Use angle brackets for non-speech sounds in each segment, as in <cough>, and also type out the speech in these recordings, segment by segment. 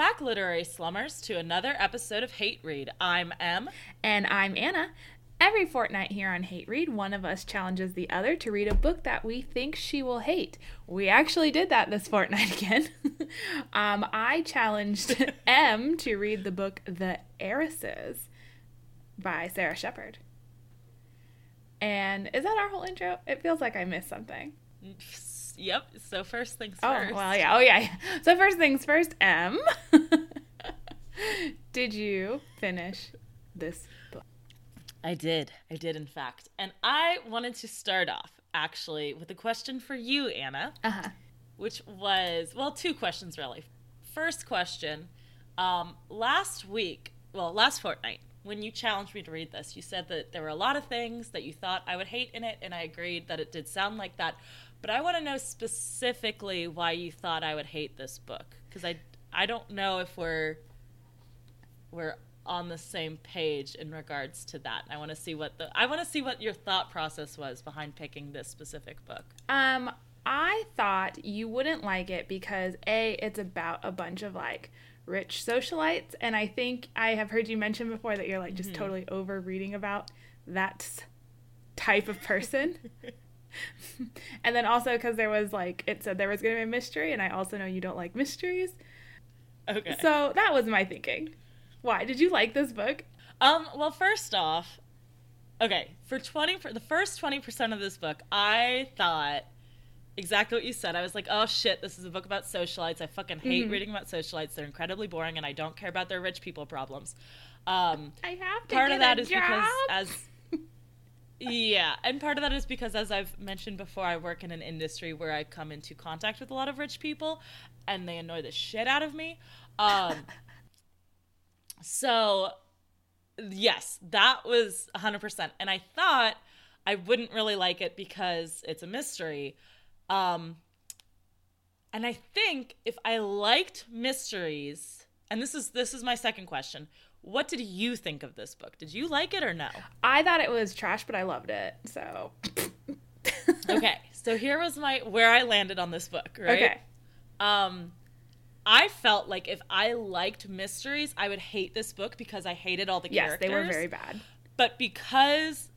Back, literary slummers, to another episode of Hate Read. I'm Em. And I'm Anna. Every fortnight here on Hate Read, one of us challenges the other to read a book that we think she will hate. We actually did that this fortnight <laughs> again. um, I challenged <laughs> Em to read the book The Heiresses by Sara Shepard. And is that our whole intro? It feels like I missed something. Yep. So first things oh, first. well, yeah. Oh, yeah. So first things first, Em. <laughs> did you finish this book? I did. I did, in fact. And I wanted to start off, actually, with a question for you, Anna. Uh-huh. Which was, well, two questions, really. First question um, last week, well, last fortnight, when you challenged me to read this, you said that there were a lot of things that you thought I would hate in it, and I agreed that it did sound like that. But I want to know specifically why you thought I would hate this book because I I don't know if we're we're on the same page in regards to that. I want to see what the I want to see what your thought process was behind picking this specific book. Um I thought you wouldn't like it because a it's about a bunch of like rich socialites and I think I have heard you mention before that you're like just mm-hmm. totally over reading about that type of person. <laughs> <laughs> and then also because there was like it said there was going to be a mystery, and I also know you don't like mysteries. Okay. So that was my thinking. Why did you like this book? Um. Well, first off, okay, for twenty for the first twenty percent of this book, I thought exactly what you said. I was like, oh shit, this is a book about socialites. I fucking hate mm-hmm. reading about socialites. They're incredibly boring, and I don't care about their rich people problems. Um, I have to part of that is job. because as yeah, and part of that is because, as I've mentioned before, I work in an industry where I come into contact with a lot of rich people, and they annoy the shit out of me. Um, <laughs> so, yes, that was 100%. And I thought I wouldn't really like it because it's a mystery. Um, and I think if I liked mysteries, and this is this is my second question, what did you think of this book? Did you like it or no? I thought it was trash, but I loved it. So <laughs> Okay. So here was my where I landed on this book, right? Okay. Um I felt like if I liked mysteries, I would hate this book because I hated all the yes, characters. Yes, they were very bad. But because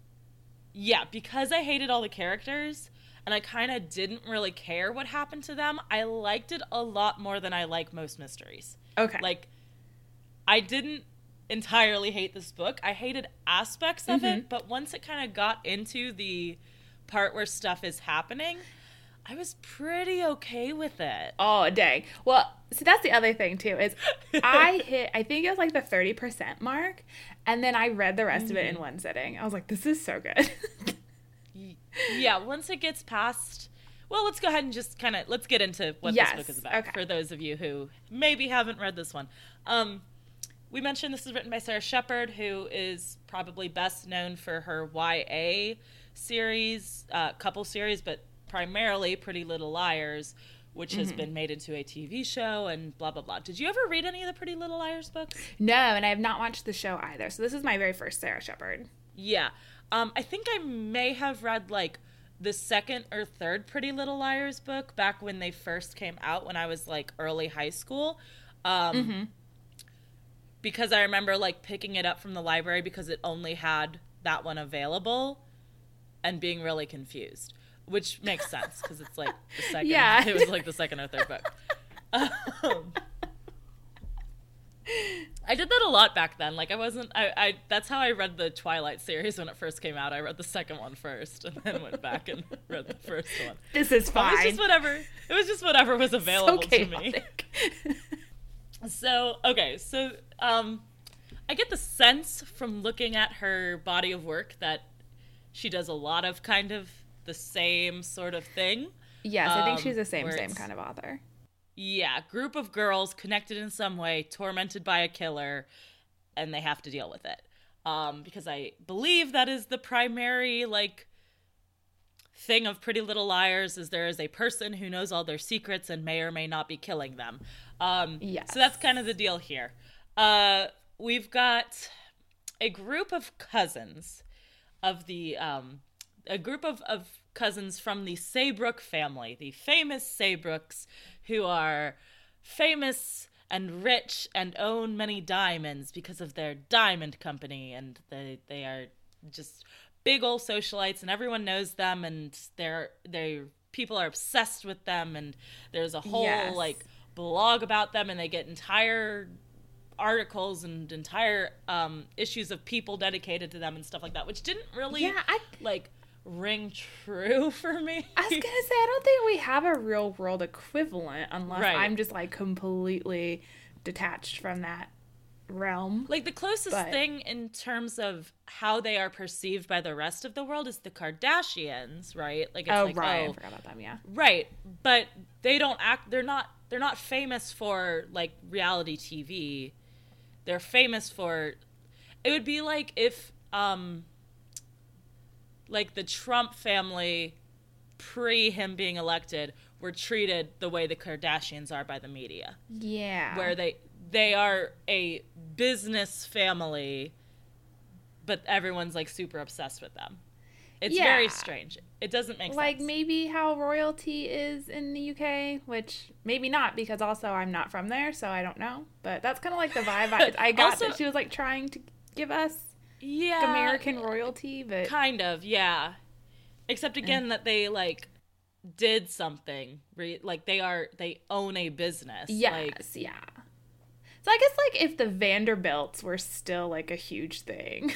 yeah, because I hated all the characters and I kind of didn't really care what happened to them, I liked it a lot more than I like most mysteries. Okay. Like I didn't entirely hate this book. I hated aspects of mm-hmm. it, but once it kind of got into the part where stuff is happening, I was pretty okay with it. Oh, dang. Well, see that's the other thing too is I <laughs> hit I think it was like the 30% mark and then I read the rest mm-hmm. of it in mm-hmm. one sitting. I was like this is so good. <laughs> yeah, once it gets past well, let's go ahead and just kind of let's get into what yes. this book is about okay. for those of you who maybe haven't read this one. Um, we mentioned this is written by Sara Shepard, who is probably best known for her YA series, uh, couple series, but primarily Pretty Little Liars, which mm-hmm. has been made into a TV show and blah blah blah. Did you ever read any of the Pretty Little Liars books? No, and I have not watched the show either. So this is my very first Sara Shepard. Yeah, um, I think I may have read like the second or third Pretty Little Liars book back when they first came out when I was like early high school. Um, mm-hmm because I remember like picking it up from the library because it only had that one available and being really confused, which makes sense because it's like the second. <laughs> Yeah, it was like the second or third book. Um, I did that a lot back then. Like I wasn't. I, I. That's how I read the Twilight series when it first came out. I read the second one first, and then went back and <laughs> read the first one. This is fine. It was just whatever. It was just whatever was available so to me. <laughs> so okay, so um, I get the sense from looking at her body of work that she does a lot of kind of the same sort of thing. Yes, um, I think she's the same same kind of author. Yeah, group of girls connected in some way, tormented by a killer, and they have to deal with it. Um, because I believe that is the primary like thing of Pretty Little Liars is there is a person who knows all their secrets and may or may not be killing them. Um, yes. So that's kind of the deal here. Uh, we've got a group of cousins of the um, a group of, of cousins from the Saybrook family, the famous Saybrooks, who are famous and rich and own many diamonds because of their diamond company and they they are just big old socialites and everyone knows them and they're they people are obsessed with them and there's a whole Yes. like blog about them and they get entire articles and entire um, issues of people dedicated to them and stuff like that which didn't really Yeah, I- like ring true <laughs> for me I was gonna say I don't think we have a real world equivalent unless Right. I'm just like completely detached from that realm. Like the closest But- thing in terms of how they are perceived by the rest of the world is the Kardashians, right? Like it's oh like right, oh, I forgot about them. Yeah. right, but they don't act. They're not. They're not famous for like reality TV. They're famous for. It would be like if um. Like the Trump family, pre him being elected, were treated the way the Kardashians are by the media Yeah. where they they are a business family but everyone's like super obsessed with them. It's very strange. It doesn't make like sense. maybe how royalty is in the UK, which maybe not because also I'm not from there, so I don't know. But that's kind of like the vibe I, <laughs> I got Also- that she was like trying to give us yeah. American royalty, but kind of yeah. Except eh. again that they like did something re- like they are they own a business. Yes, like yeah. So I guess like if the Vanderbilts were still like a huge thing.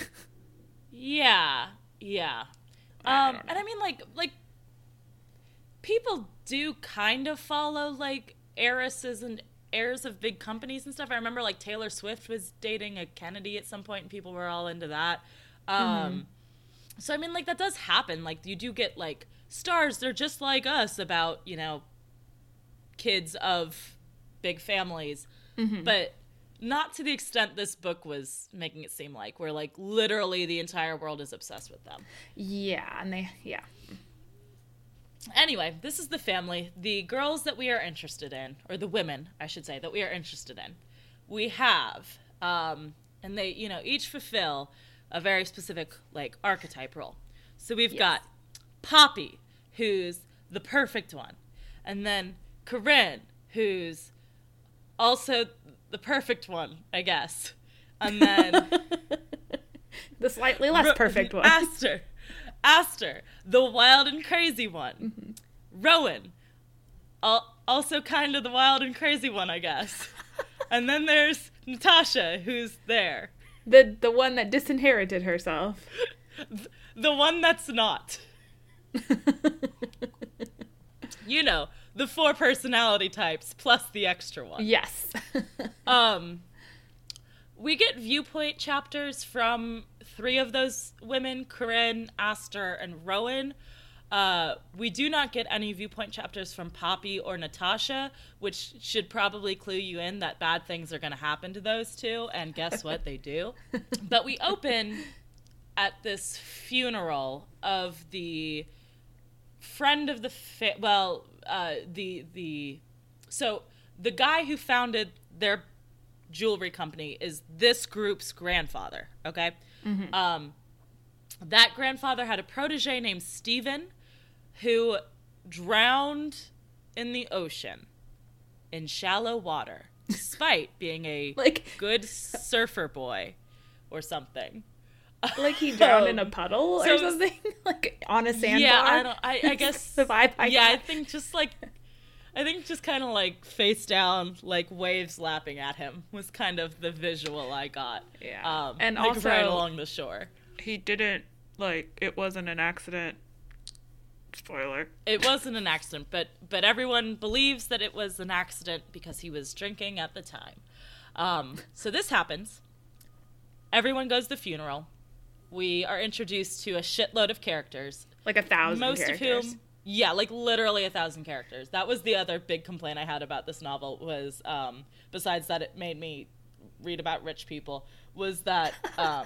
Yeah, yeah. I Um, don't and I mean, like, like people do kind of follow like heiresses and heirs of big companies and stuff. I remember like Taylor Swift was dating a Kennedy at some point, and people were all into that. Um, so I mean, like that does happen. Like you do get like stars. They're just like us about you know kids of big families, but not to the extent this book was making it seem like, where like literally the entire world is obsessed with them. yeah, and they yeah. Anyway, this is the family, the girls that we are interested in, or the women, I should say, that we are interested in. We have, um, and they, you know, each fulfill a very specific like archetype role. So we've Yes. got Poppy, who's the perfect one, and then Corinne, who's also the perfect one, I guess, and <laughs> then the slightly less perfect one. Aster. Aster, the wild and crazy one. Mm-hmm. Rowan, al- also kind of the wild and crazy one, I guess. <laughs> and then there's Natasha, who's there. the the one that disinherited herself. <laughs> The one that's not. You know, the four personality types plus the extra one. yes. Um, we get viewpoint chapters from three of those women Corinne, Aster, and Rowan. Uh, we do not get any viewpoint chapters from Poppy or Natasha, which should probably clue you in that bad things are going to happen to those two. And guess what? they do. <laughs> But we open at this funeral of the friend of the fa- well, uh, the the so the guy who founded their jewelry company is this group's grandfather. Okay, um, that grandfather had a protege named Stephen, who drowned in the ocean in shallow water, despite <laughs> being a like good surfer boy or something. like he drowned in a <laughs> puddle so- or something, <laughs> like on a sandbar. Yeah, I don't. I, I guess the vibe. I yeah, I think just like, I think just kind of like face down, like waves lapping at him was kind of the visual I got. Yeah. um, And like also- right along the shore. he didn't like it wasn't an accident. Spoiler. It wasn't an accident, but but everyone believes that it was an accident because he was drinking at the time. Um, so this happens. Everyone goes to the funeral. We are introduced to a shitload of characters. Like a thousand most characters. of whom yeah like literally a thousand characters that was the other big complaint i had about this novel was um besides that it made me read about rich people was that um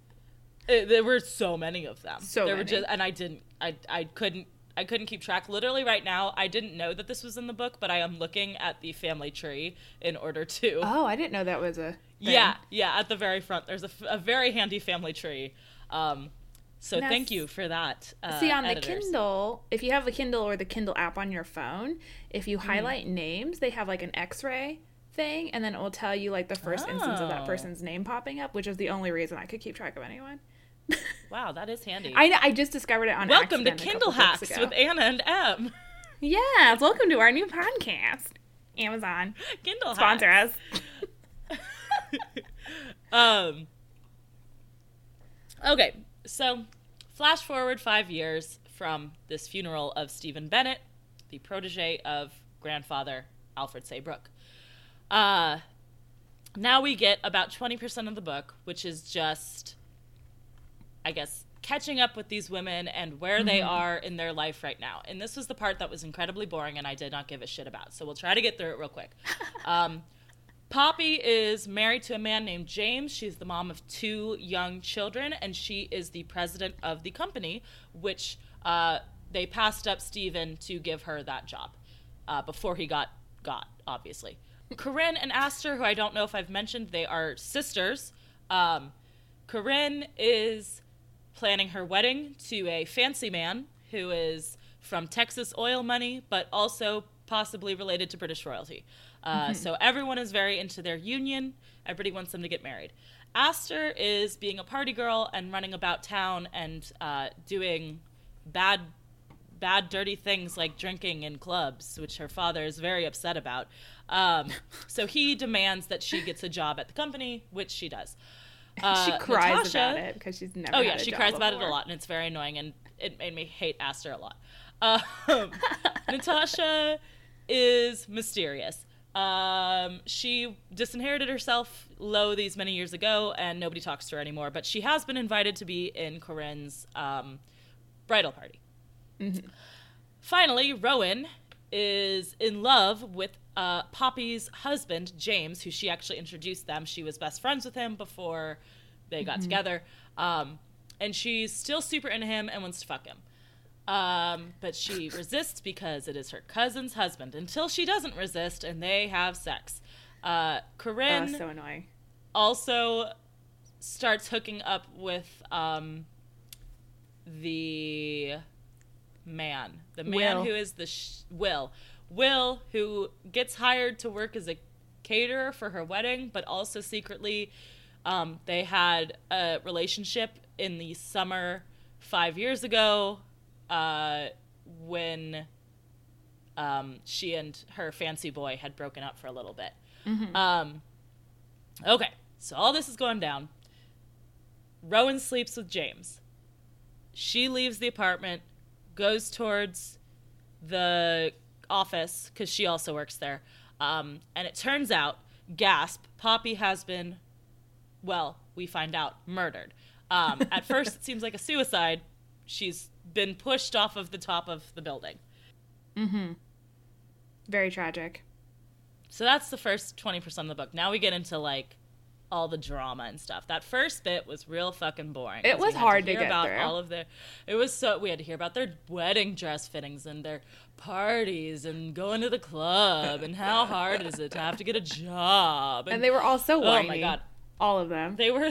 <laughs> it- there were so many of them So there were many. just and i didn't i i couldn't I couldn't keep track. Literally, right now, I didn't know that this was in the book, but I am looking at the family tree in order to. <laughs> Oh, I didn't know that was a. Thing. Yeah, yeah, at the very front. There's a, a very handy family tree. Um, so Now, thank you for that. Uh, See, on the. Kindle, if you have the Kindle or the Kindle app on your phone, if you highlight names, they have like an X ray thing, and then it will tell you like the first instance of that Oh. person's name popping up, which is the only reason I could keep track of anyone. <laughs> Wow, that is handy. I know, I just discovered it on Amazon. Welcome to Kindle Hacks with Anna and Em. <laughs> Yes, welcome to our new podcast. Amazon Kindle sponsor Hacks. us. <laughs> um. Okay, so flash forward five years from this funeral of Stephen Bennett, the protege of grandfather Alfred Saybrook. Uh, now we get about 20% of the book, which is just, I guess, catching up with these women and where they are in their life right now. And this was the part that was incredibly boring and I did not give a shit about. So we'll try to get through it real quick. <laughs> Um, Poppy is married to a man named James. She's the mom of two young children, and she is the president of the company, which uh, they passed up Stephen to give her that job uh, before he got got, obviously. Corinne and Aster, who I don't know if I've mentioned, they are sisters. Um, Corinne is planning her wedding to a fancy man who is from Texas oil money, but also possibly related to British royalty. Uh, So everyone is very into their union. Everybody wants them to get married. Aster is being a party girl and running about town and uh, doing bad, bad, dirty things like drinking in clubs, which her father is very upset about. Um, <laughs> so he demands that she gets a job at the company, which she does. <laughs> Uh, she cries Natasha- about it because she's never. Oh yeah, a she cries about it a lot, and it's very annoying, and it made me hate Aster a lot. Um, <laughs> Natasha is mysterious. Um, she disinherited herself lo these many years ago, and nobody talks to her anymore. But she has been invited to be in Corinne's um, bridal party. Finally, Rowan is in love with uh, Poppy's husband, James, who she actually introduced them. She was best friends with him before they got together. Um, and she's still super into him and wants to fuck him. Um, but she resists because it is her cousin's husband until she doesn't resist and they have sex. Uh, Corinne so annoying. also starts hooking up with um, the man, the man Will. who is the sh- Will, Will, who gets hired to work as a caterer for her wedding, but also secretly, um, they had a relationship in the summer five years ago, uh, when um, she and her fancy boy had broken up for a little bit. Um, okay, so all this is going down. Rowan sleeps with James. She leaves the apartment, goes towards the office because she also works there. Um, and it turns out, gasp, Poppy has been, well, we find out, murdered. Um, at first, it seems like a suicide. She's been pushed off of the top of the building. Mm-hmm. Very tragic. So that's the first 20% of the book. Now we get into like all the drama and stuff. That first bit was real fucking boring. It was hard to hear get about through. all of their It was so we had to hear about their wedding dress fittings and their parties and going to the club and how hard is it to have to get a job. And they were all so Oh whiny. my God. All of them. they were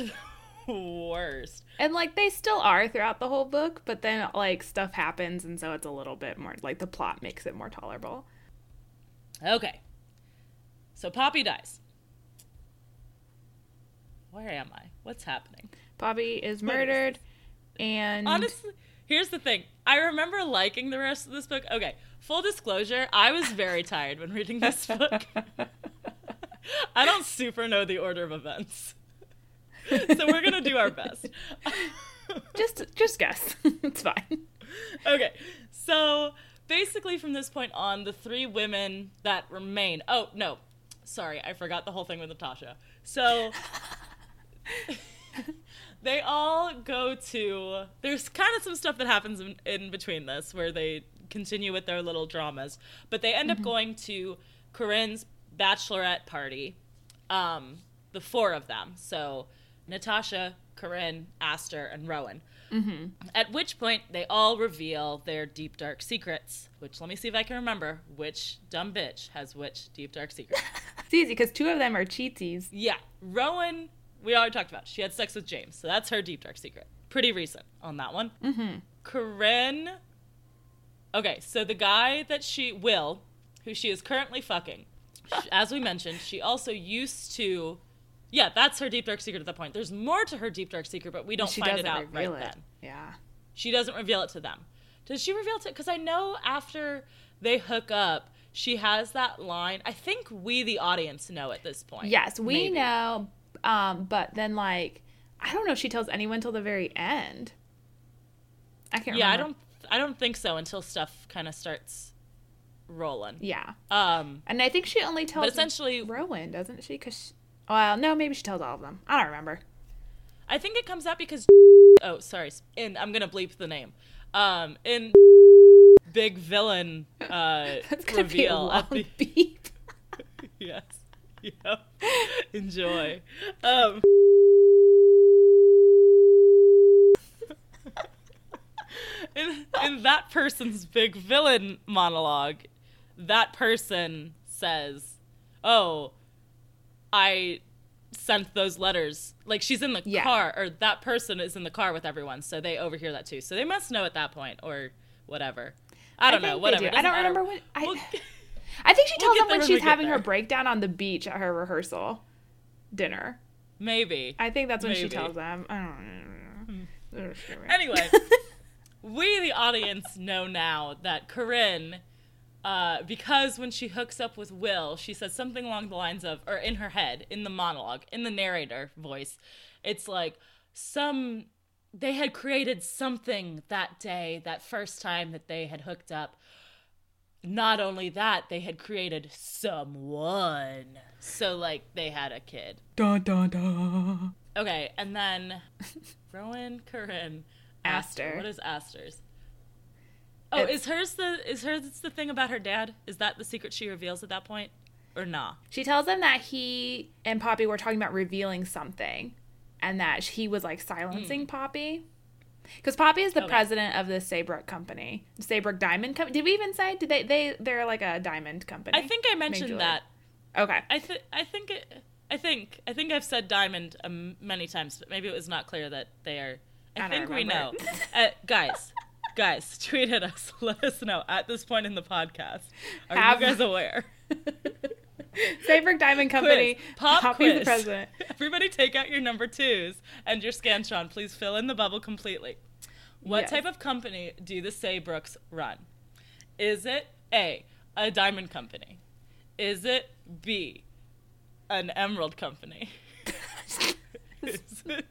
worst. And like they still are throughout the whole book, but then like stuff happens and so it's a little bit more like the plot makes it more tolerable. Okay. So Poppy dies. Where am I? What's happening? Poppy is What is murdered and Honestly, here's the thing. I remember liking the rest of this book. Okay, full disclosure, I was very tired when reading this book. <laughs> <laughs> I don't super know the order of events. So we're going to do our best. <laughs> just just guess. <laughs> it's fine. okay, so basically from this point on, the three women that remain. Oh, no. Sorry, I forgot the whole thing with Natasha. So <laughs> they all go to. There's kind of some stuff that happens in, in between this where they continue with their little dramas, but they end up going to Corinne's bachelorette party. Um, the four of them. So Natasha, Corinne, Aster, and Rowan. At which point, they all reveal their deep, dark secrets. Which, let me see if I can remember which dumb bitch has which deep, dark secret. <laughs> It's easy because two of them are cheatsies. yeah, Rowan, we already talked about. She had sex with James, so that's her deep, dark secret. Pretty recent on that one. Mm-hmm. Corinne. Okay, so the guy that she, Will, who she is currently fucking, as we mentioned, she also used to. Yeah, that's her deep dark secret at that point. There's more to her deep dark secret, but we don't she find it out right it. then. Yeah. She doesn't reveal it to them. Does she reveal it to? Because I know after they hook up, she has that line. I think we, the audience, know at this point. Yes, we Maybe. know. Um, but then like, I don't know if she tells anyone till the very end. I can't. Yeah, I don't. I don't think so until stuff kind of starts rolling. Yeah, Um, and I think she only tells but essentially, Rowan, doesn't she? Because well, no, maybe she tells all of them. I don't remember. I think it comes out because. <laughs> Oh, sorry. And I'm gonna bleep the name. Um, in <laughs> big villain <laughs> uh, That's gonna be a long at the beep. yes, yep. Enjoy. Um, in in that person's big villain monologue, that person says, "Oh, I sent those letters." Like she's in the Yeah. car, or that person is in the car with everyone, so they overhear that too. So they must know at that point, or whatever. I don't know. Whatever. do. I don't matter. remember when. I, We'll- <laughs> I think she We'll tells them when when she's having her breakdown on the beach at her rehearsal dinner. maybe. I think that's when she tells them. I don't hmm. know. Anyway, <laughs> we, the audience, know now that Corinne, uh, because when she hooks up with Will, she says something along the lines of, or in her head, in the monologue, in the narrator voice, it's like some. They had created something that day, that first time that they had hooked up. Not only that, they had created someone. So, like, they had a kid. Dun, dun, dun. Okay, and then <laughs> Rowan, Corinne, Aster. What is Aster's? Oh, It's- is hers the is hers the thing about her dad? Is that the secret she reveals at that point, or nah? She tells them that he and Poppy were talking about revealing something, and that he was like silencing Poppy. Because Poppy is the Okay. president of the Saybrook Company, Saybrook Diamond Company. Did we even say? Did they? They they're like a diamond company. I think I mentioned Majorly. that. Okay. I think I think it, I think I think I've said diamond um, many times, but maybe it was not clear that they are. I, I think we know, <laughs> uh, guys. Guys, <laughs> tweet at us. <laughs> Let us know at this point in the podcast. Are Have- you guys aware? <laughs> Saybrook Diamond Company. Quiz. Pop Poppy's quiz. the president. Everybody take out your number twos and your Scantron. Please fill in the bubble completely. What Yes. type of company do the Saybrooks run? Is it A, a diamond company? Is it B, an emerald company? is it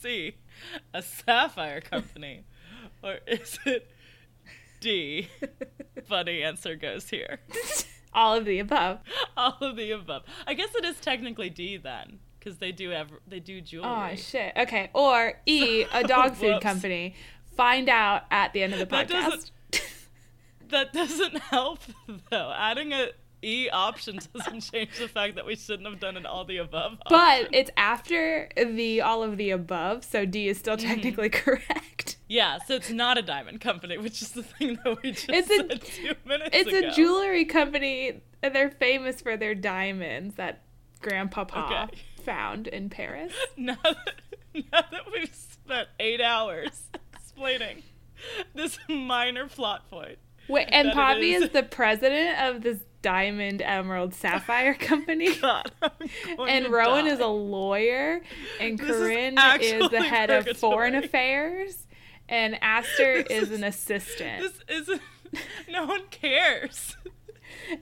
C, a sapphire company? Or is it D, <laughs> funny answer goes here? <laughs> All of the above. <laughs> All of the above. I guess it is technically D then, because they do have they do jewelry. Oh shit. Okay. Or E, a dog food company. Find out at the end of the That podcast. doesn't- that doesn't help though. Adding a E option doesn't change the fact that we shouldn't have done an all the above. But option. it's after the all of the above, so D is still Mm-hmm. technically correct. Yeah, so it's not a diamond company, which is the thing that we just It's a- two minutes It's ago. a jewelry company, and they're famous for their diamonds that Grandpapa Okay. found in Paris. <laughs> Now that, now that we've spent eight hours explaining this minor plot point, Wait, and Poppy is. is the president of this diamond, emerald, sapphire <laughs> company. God, and Rowan die. is a lawyer, and This is Corinne is, actually the head of foreign affairs, and Aster <laughs> This is an assistant. This isn't. No one cares.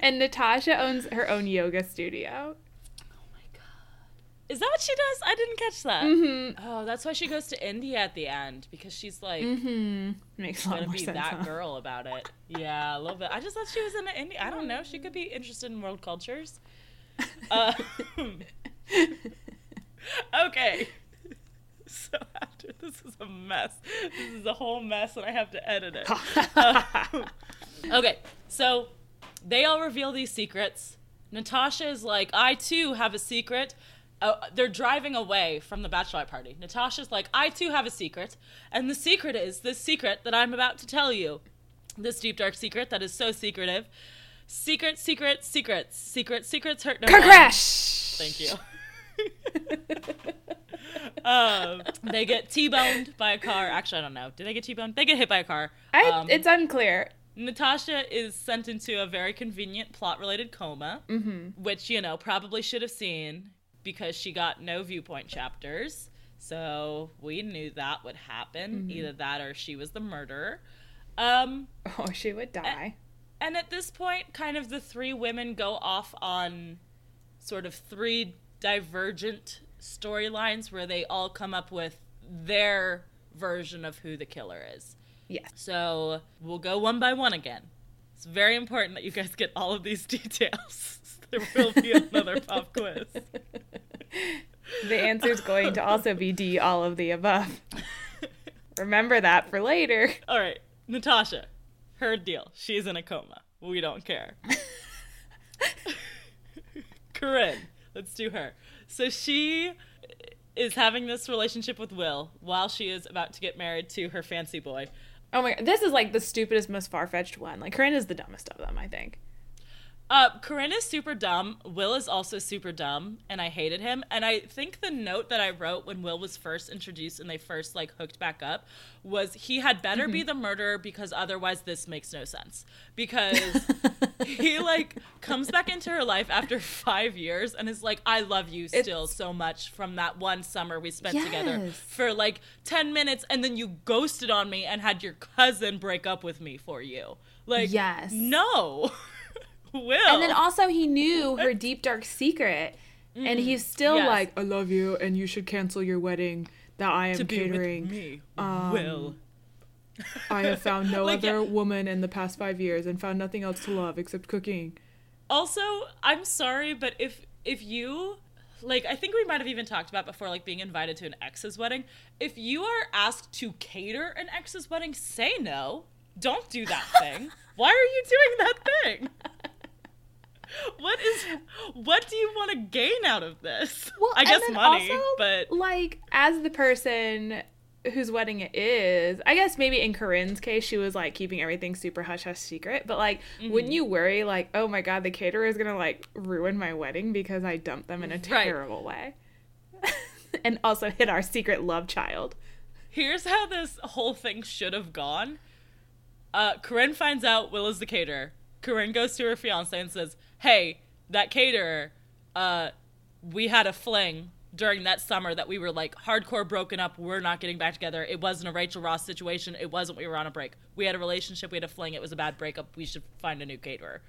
And Natasha owns her own yoga studio. Oh my god. Is that what she does? I didn't catch that. Mm-hmm. Oh, that's why she goes to India at the end because she's like Mm-hmm. Makes a lot gonna more be sense. that huh? girl about it. Yeah, a little bit. I just thought she was in India. I don't know. She could be interested in world cultures. <laughs> Uh, <laughs> okay. <laughs> So after this is a mess. This is a whole mess, and I have to edit it. <laughs> <laughs> Okay, so they all reveal these secrets. Natasha is like, I too have a secret. Uh, they're driving away from the bachelorette party. Natasha's like, I too have a secret. And the secret is this secret that I'm about to tell you. This deep, dark secret that is so secretive. Secret, secret, secrets. Secret, secrets hurt no one. Crash! Thank you. Um, they get T-boned by a car. Actually, I don't know. Do they get T-boned? They get hit by a car. I, Um, it's unclear. Natasha is sent into a very convenient plot related coma, Mm-hmm. which, you know, probably should have seen because she got no viewpoint chapters. So we knew that would happen. Mm-hmm. Either that or she was the murderer. Um, Oh, she would die. and at this point, kind of the three women go off on sort of three divergent storylines where they all come up with their version of who the killer is. yes. So we'll go one by one again. It's very important that you guys get all of these <laughs> details. there will be another pop quiz. <laughs> The answer is going to also be D, all of the above. <laughs> Remember that for later. All right, Natasha, her deal. She's in a coma. We don't care. Corinne, let's do her. So she is having this relationship with Will while she is about to get married to her fancy boy. Oh my god, this is like the stupidest, most far fetched one. Like Corinne is the dumbest of them, I think. Uh, Corinne is super dumb. Will is also super dumb, and I hated him. And I think the note that I wrote when Will was first introduced and they first like hooked back up was he had better be the murderer because otherwise this makes no sense. Because <laughs> he like comes back into her life after five years and is like, "I love you still so much from that one summer we spent together for like ten minutes, and then you ghosted on me and had your cousin break up with me for you." Like, Yes. no. <laughs> <laughs> Will. And then also he knew her deep dark secret, and he's still Yes. like, "I love you, and you should cancel your wedding that I am to be catering. with me, Um, Will. I have found <laughs> no Like, other yeah. woman in the past five years and found nothing else to love except cooking." Also, I'm sorry, but if if you like, I think we might have even talked about before, like being invited to an ex's wedding. If you are asked to cater an ex's wedding, say no. Don't do that thing. <laughs> Why are you doing that thing? What is? What do you want to gain out of this? Well, I guess money, also, but like as the person whose wedding it is, I guess maybe in Corinne's case, she was like keeping everything super hush hush secret. But like, Mm-hmm. wouldn't you worry like, oh my god, the caterer is gonna like ruin my wedding because I dumped them in a Right. terrible way, <laughs> and also hit our secret love child. Here's how this whole thing should have gone. Uh, Corinne finds out Will is the caterer. Corinne goes to her fiance and says, "Hey, that caterer, uh, we had a fling during that summer that we were like hardcore broken up. We're not getting back together. It wasn't a Rachel Ross situation. It wasn't. We were on a break. We had a relationship. We had a fling. It was a bad breakup. We should find a new caterer."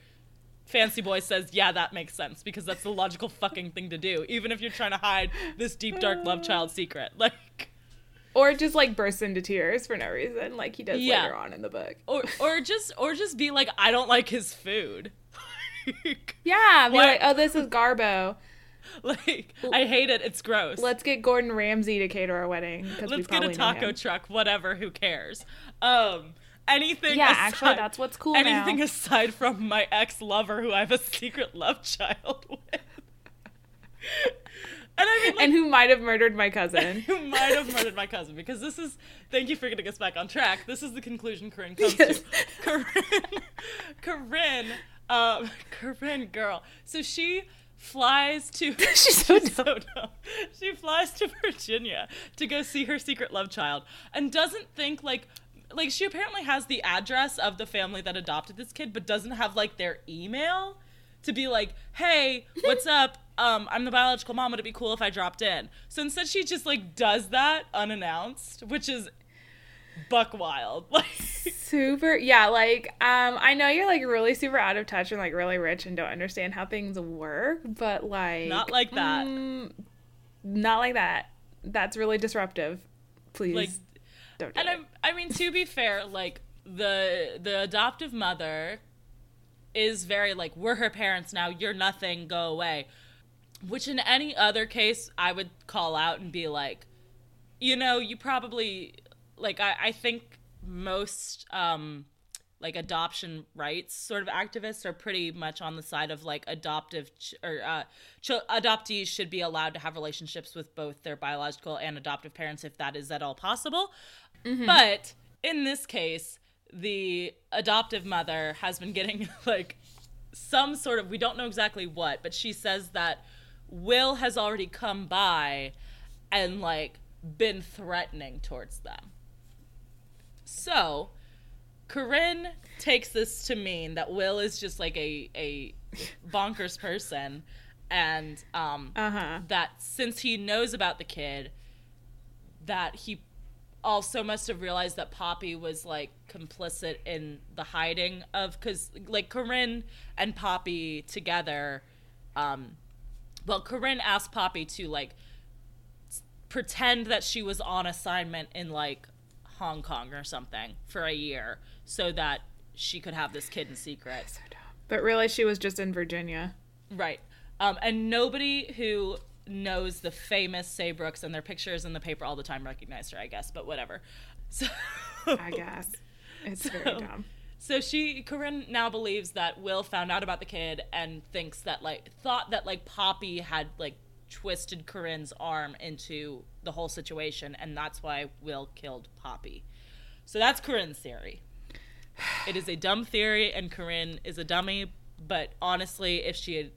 Fancy Boy says, "Yeah, that makes sense because that's the logical fucking thing to do, even if you're trying to hide this deep dark love child secret." <laughs> Like. Or just like bursts into tears for no reason, like he does Yeah. later on in the book. or or just or just be like I don't like his food. <laughs> Yeah, like, oh, this is Garbo. <laughs> like I hate it. It's gross. Let's get Gordon Ramsay to cater our wedding Let's get a taco truck. Whatever. Who cares? Um. Anything. Yeah, aside, actually, that's what's cool Anything now. aside from my ex lover, who I have a secret love child <laughs> with. And I mean, like, and who might have murdered my cousin. <laughs> who might have murdered my cousin because this is thank you for getting us back on track this is the conclusion corinne comes Yes. to <laughs> corinne corinne um <laughs> corinne girl so she flies to She's so dumb. so dumb. she flies to virginia to go see her secret love child and doesn't think like like she apparently has the address of the family that adopted this kid but doesn't have like their email to be like hey what's up um i'm the biological mom would it be cool if i dropped in so instead she just like does that unannounced which is buck wild <laughs> like super yeah like um i know you're like really super out of touch and like really rich and don't understand how things work but like Not like that. mm, not like that that's really disruptive please like don't do and it. I'm, I mean, to be fair, like the the adoptive mother is very like we're her parents now. You're nothing. Go away. Which in any other case, I would call out and be like, you know, you probably like I, I think most um like adoption rights sort of activists are pretty much on the side of like adoptive ch- or uh, ch- adoptees should be allowed to have relationships with both their biological and adoptive parents if that is at all possible. But in this case, the adoptive mother has been getting <laughs> like some sort of we don't know exactly what, but she says that Will has already come by and like been threatening towards them. So, Corinne takes this to mean that Will is just like a a bonkers person, and um, Uh-huh. that since he knows about the kid, that he also must have realized that Poppy was like complicit in the hiding of because like Corinne and Poppy together, um, well, Corinne asked Poppy to like pretend that she was on assignment in like Hong Kong or something for a year so that she could have this kid in secret. So. But really, she was just in Virginia. Right. Um, and nobody who knows the famous Saybrooks and their pictures in the paper all the time recognized her, I guess, but whatever. So I guess. <laughs> It's very dumb. So she Corinne now believes that Will found out about the kid and thinks that like thought that like Poppy had like twisted Corinne's arm into the whole situation and that's why Will killed Poppy. So that's Corinne's theory. It is a dumb theory and Corinne is a dummy, but honestly if she had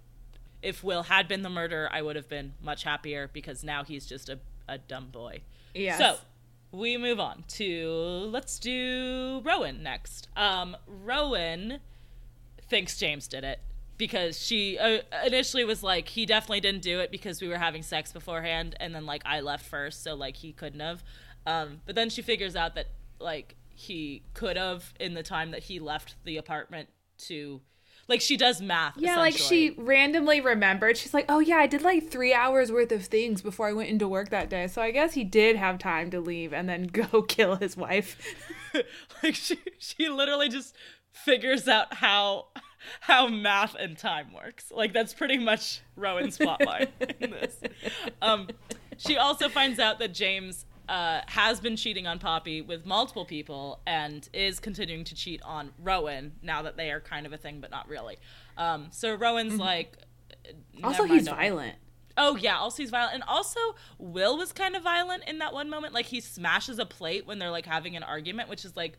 if Will had been the murderer, I would have been much happier because now he's just a, a dumb boy. Yes. So we move on to let's do Rowan next. Um, Rowan thinks James did it because she uh, initially was like he definitely didn't do it because we were having sex beforehand and then like I left first so like he couldn't have. Um, but then she figures out that like he could have in the time that he left the apartment to like she does math. Yeah, like she randomly remembered. She's like, "Oh yeah, I did like three hours worth of things before I went into work that day, so I guess he did have time to leave and then <laughs> go kill his wife." <laughs> like she she literally just figures out how how math and time works. Like that's pretty much Rowan's plotline in this. <laughs> Um, she also finds out that James uh, has been cheating on Poppy with multiple people and is continuing to cheat on Rowan now that they are kind of a thing, but not really. Um, so Rowan's like. also, he's don't- violent. Oh yeah, also he's violent, and also Will was kind of violent in that one moment. Like he smashes a plate when they're like having an argument, which is like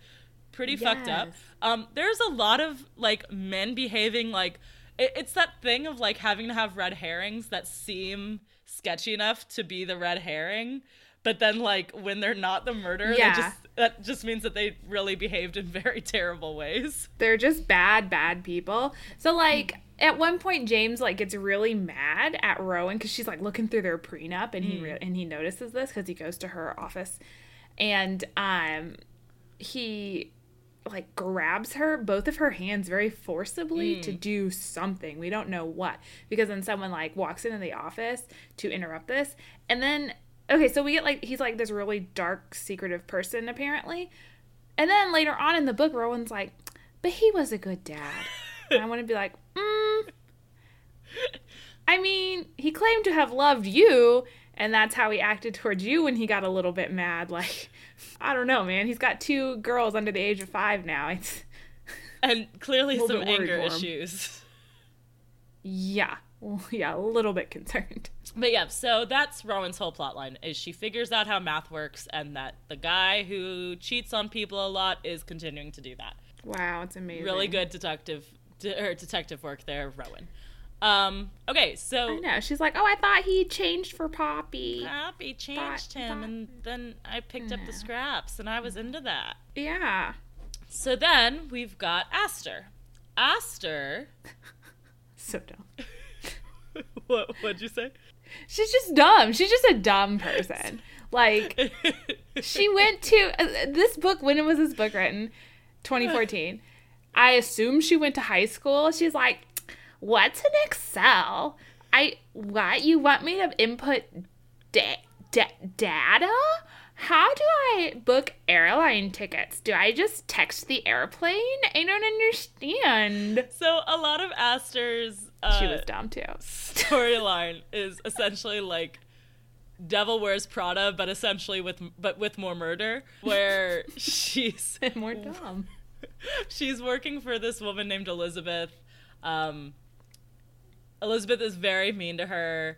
pretty fucked up. Um, there's a lot of like men behaving like it, it's that thing of like having to have red herrings that seem sketchy enough to be the red herring, but then like when they're not the murderer, Yeah. just that just means that they really behaved in very terrible ways. They're just bad, bad people. So like at one point, James like gets really mad at Rowan because she's like looking through their prenup, and he re- and he notices this because he goes to her office, and um, he like grabs her both of her hands very forcibly to do something we don't know what because then someone like walks into the office to interrupt this and then okay so we get like he's like this really dark secretive person apparently. And then later on in the book rowan's like but he was a good dad. <laughs> And i want to be like mm, i mean he claimed to have loved you and that's how he acted towards you when he got a little bit mad. <laughs> Like i don't know man. He's got two girls under the age of five now. <laughs> It's And clearly some anger issues. yeah. Well, yeah a little bit concerned But yeah, so that's Rowan's whole plotline is she figures out how math works and that the guy who cheats on people a lot is continuing to do that. wow it's amazing Really good detective de- or detective work there, Rowan. Um, okay, so i know she's like oh i thought he changed for poppy Poppy changed Thought- him thought- and then I picked up the scraps and I was into that. yeah So then we've got Aster. Aster <laughs> so dumb <laughs> what what'd you say? She's just dumb. She's just a dumb person. Like <laughs> she went to uh, this book when was this book written? 2014 i assume she went to high school. She's like what's an excel? I what you want me to input da- da- data? How do i book airline tickets? Do i just text the airplane? I don't understand. So a lot of Aster's uh, she was dumb too storyline <laughs> is essentially like Devil Wears Prada, but essentially with but with more murder, where <laughs> she's more dumb <laughs> she's working for this woman named Elizabeth. Um, Elizabeth is very mean to her,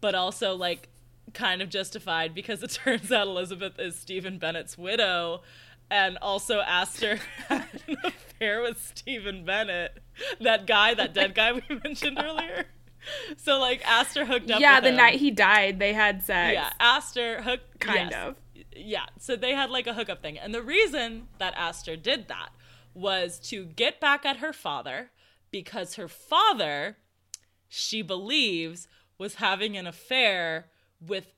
but also like kind of justified because it turns out Elizabeth is Stephen Bennett's widow. And also Aster <laughs> had an affair with Stephen Bennett, that guy, that dead guy we <laughs> mentioned earlier. So like Aster hooked up. yeah the him. night he died they had sex Yeah, Aster hooked Kind yes. of. Yeah, so they had like a hookup thing, and the reason that Aster did that was to get back at her father because her father, she believes, was having an affair with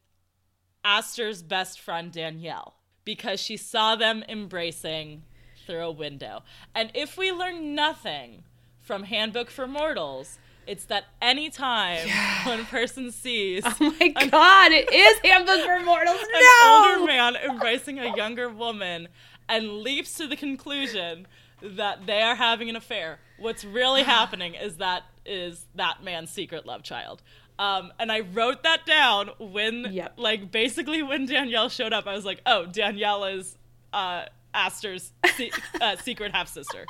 Aster's best friend Danielle because she saw them embracing through a window. And if we learn nothing from Handbook for Mortals, it's that anytime yeah. one person sees Oh my an, god, it is Handbook for Mortals. <laughs> An no! older man embracing a younger woman and leaps to the conclusion that they are having an affair. What's really <sighs> happening is that is that man's secret love child. Um, and I wrote that down when, yep. like, basically when Danielle showed up, I was like, oh, Danielle is uh, Aster's se- <laughs> uh, secret half sister.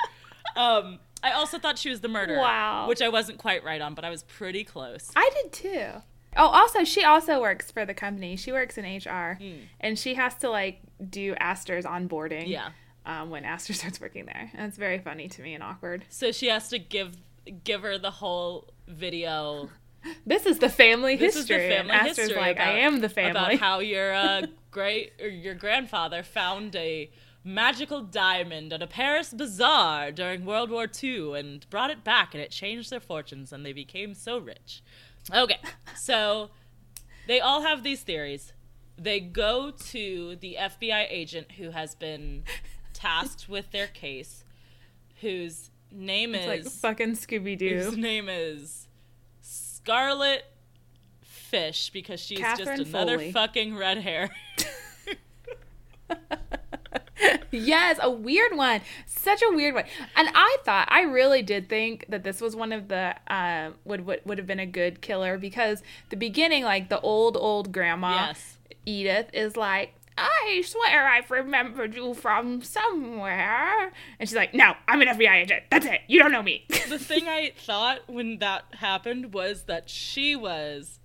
Um, I also thought she was the murderer. Wow. Which I wasn't quite right on, but I was pretty close. I did too. Oh, also, she also works for the company. She works in HR, mm. and she has to like do Aster's onboarding. Yeah. Um, when Aster <laughs> starts working there, and it's very funny to me and awkward. So she has to give give her the whole video this is the family this history. Is the family and history like, about, I am the family. About how your uh, great or your grandfather found a magical diamond at a Paris bazaar during World War II and brought it back, and it changed their fortunes, and they became so rich. Okay, so they all have these theories. They go to the FBI agent who has been tasked with their case, whose name it's is like fucking Scooby Doo. His name is Scarlet Fish because she's Catherine just another Foley. fucking red hair. <laughs> yes, a weird one. Such a weird one. And I thought, I really did think that this was one of the uh, would would would have been a good killer because the beginning, like the old old grandma yes. Edith, is like, I swear I've remembered you from somewhere. And she's like, No, I'm an FBI agent. That's it. You don't know me. <laughs> the thing I thought when that happened was that she was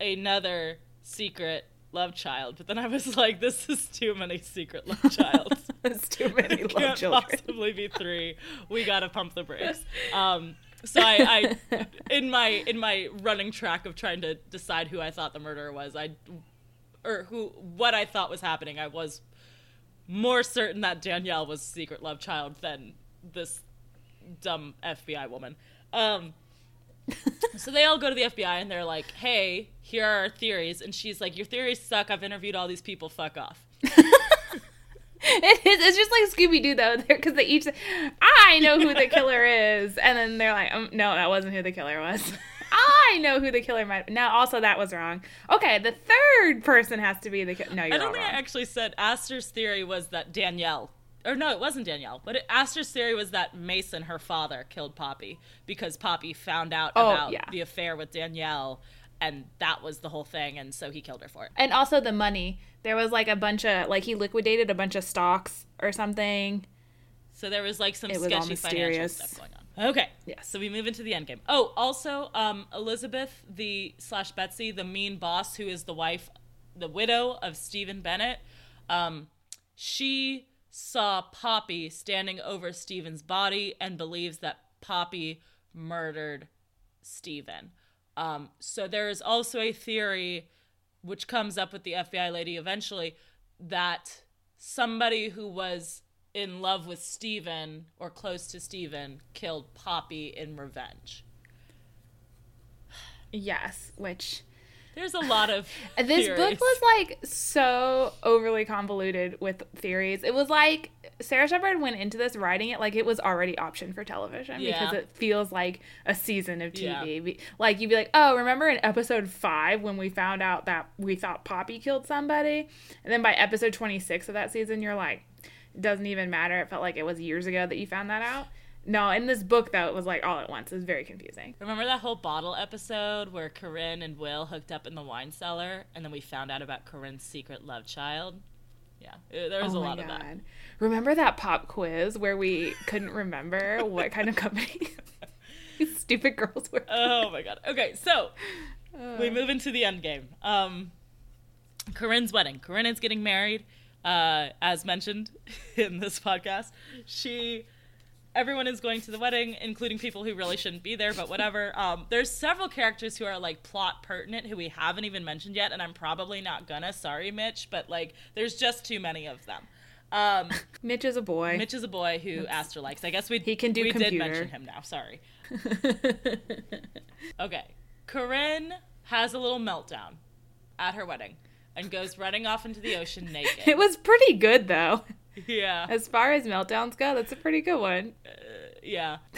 another secret love child. But then I was like, this is too many secret love <laughs> childs. it's too many it love can't children. possibly be three. We gotta pump the brakes. Um, so I, I, <laughs> in my in my running track of trying to decide who I thought the murderer was, I or who what I thought was happening, I was more certain that Danielle was secret love child than this dumb FBI woman. Um, <laughs> so they all go to the FBI and they're like, "Hey, here are our theories," and she's like, "Your theories suck. I've interviewed all these people. Fuck off." <laughs> It is. It's just like Scooby Doo though, <laughs> because they each, I know who the killer is, and then they're like, um, no, that wasn't who the killer was. I know who the killer might. Now, also that was wrong. Okay, the third person has to be the. killer. No, you're I don't think wrong. I actually said Aster's theory was that Danielle, or no, it wasn't Danielle, but it, Aster's theory was that Mason, her father, killed Poppy because Poppy found out oh, about yeah. the affair with Danielle, and that was the whole thing, and so he killed her for it. And also the money. There was like a bunch of like he liquidated a bunch of stocks or something. So there was like some it sketchy financial stuff going on. Okay. Yeah. So we move into the end game. Oh, also, um, Elizabeth, the slash Betsy, the mean boss who is the wife, the widow of Stephen Bennett, um, she saw Poppy standing over Stephen's body and believes that Poppy murdered Stephen. Um, so there is also a theory, which comes up with the FBI lady eventually, that somebody who was in love with Steven or close to Steven killed Poppy in revenge. Yes, which there's a lot of <laughs> this theories. book was like so overly convoluted with theories. It was like Sara Shepard went into this writing it like it was already optioned for television yeah. because it feels like a season of TV. Yeah. Like you'd be like, "Oh, remember in episode 5 when we found out that we thought Poppy killed somebody?" And then by episode 26 of that season, you're like, doesn't even matter. It felt like it was years ago that you found that out. No, in this book though, it was like all at once. It was very confusing. Remember that whole bottle episode where Corinne and Will hooked up in the wine cellar, and then we found out about Corinne's secret love child. Yeah, there was oh a lot God. of that. Remember that pop quiz where we couldn't remember what kind of company <laughs> these stupid girls were? Oh my God. Okay, so uh. we move into the end game. Um, Corinne's wedding. Corinne is getting married uh, as mentioned <laughs> in this podcast, she everyone is going to the wedding, including people who really shouldn't be there, but whatever. <laughs> Um, there's several characters who are like plot pertinent who we haven't even mentioned yet, and I'm probably not gonna. Sorry, Mitch, but like there's just too many of them. Um, <laughs> Mitch is a boy. Mitch is a boy who Aster likes. I guess we He can do we computer. did mention him now. Sorry. Okay, Corinne has a little meltdown at her wedding and goes running off into the ocean naked. <laughs> it was pretty good though. yeah, As far as meltdowns go, that's a pretty good one. yeah. <laughs>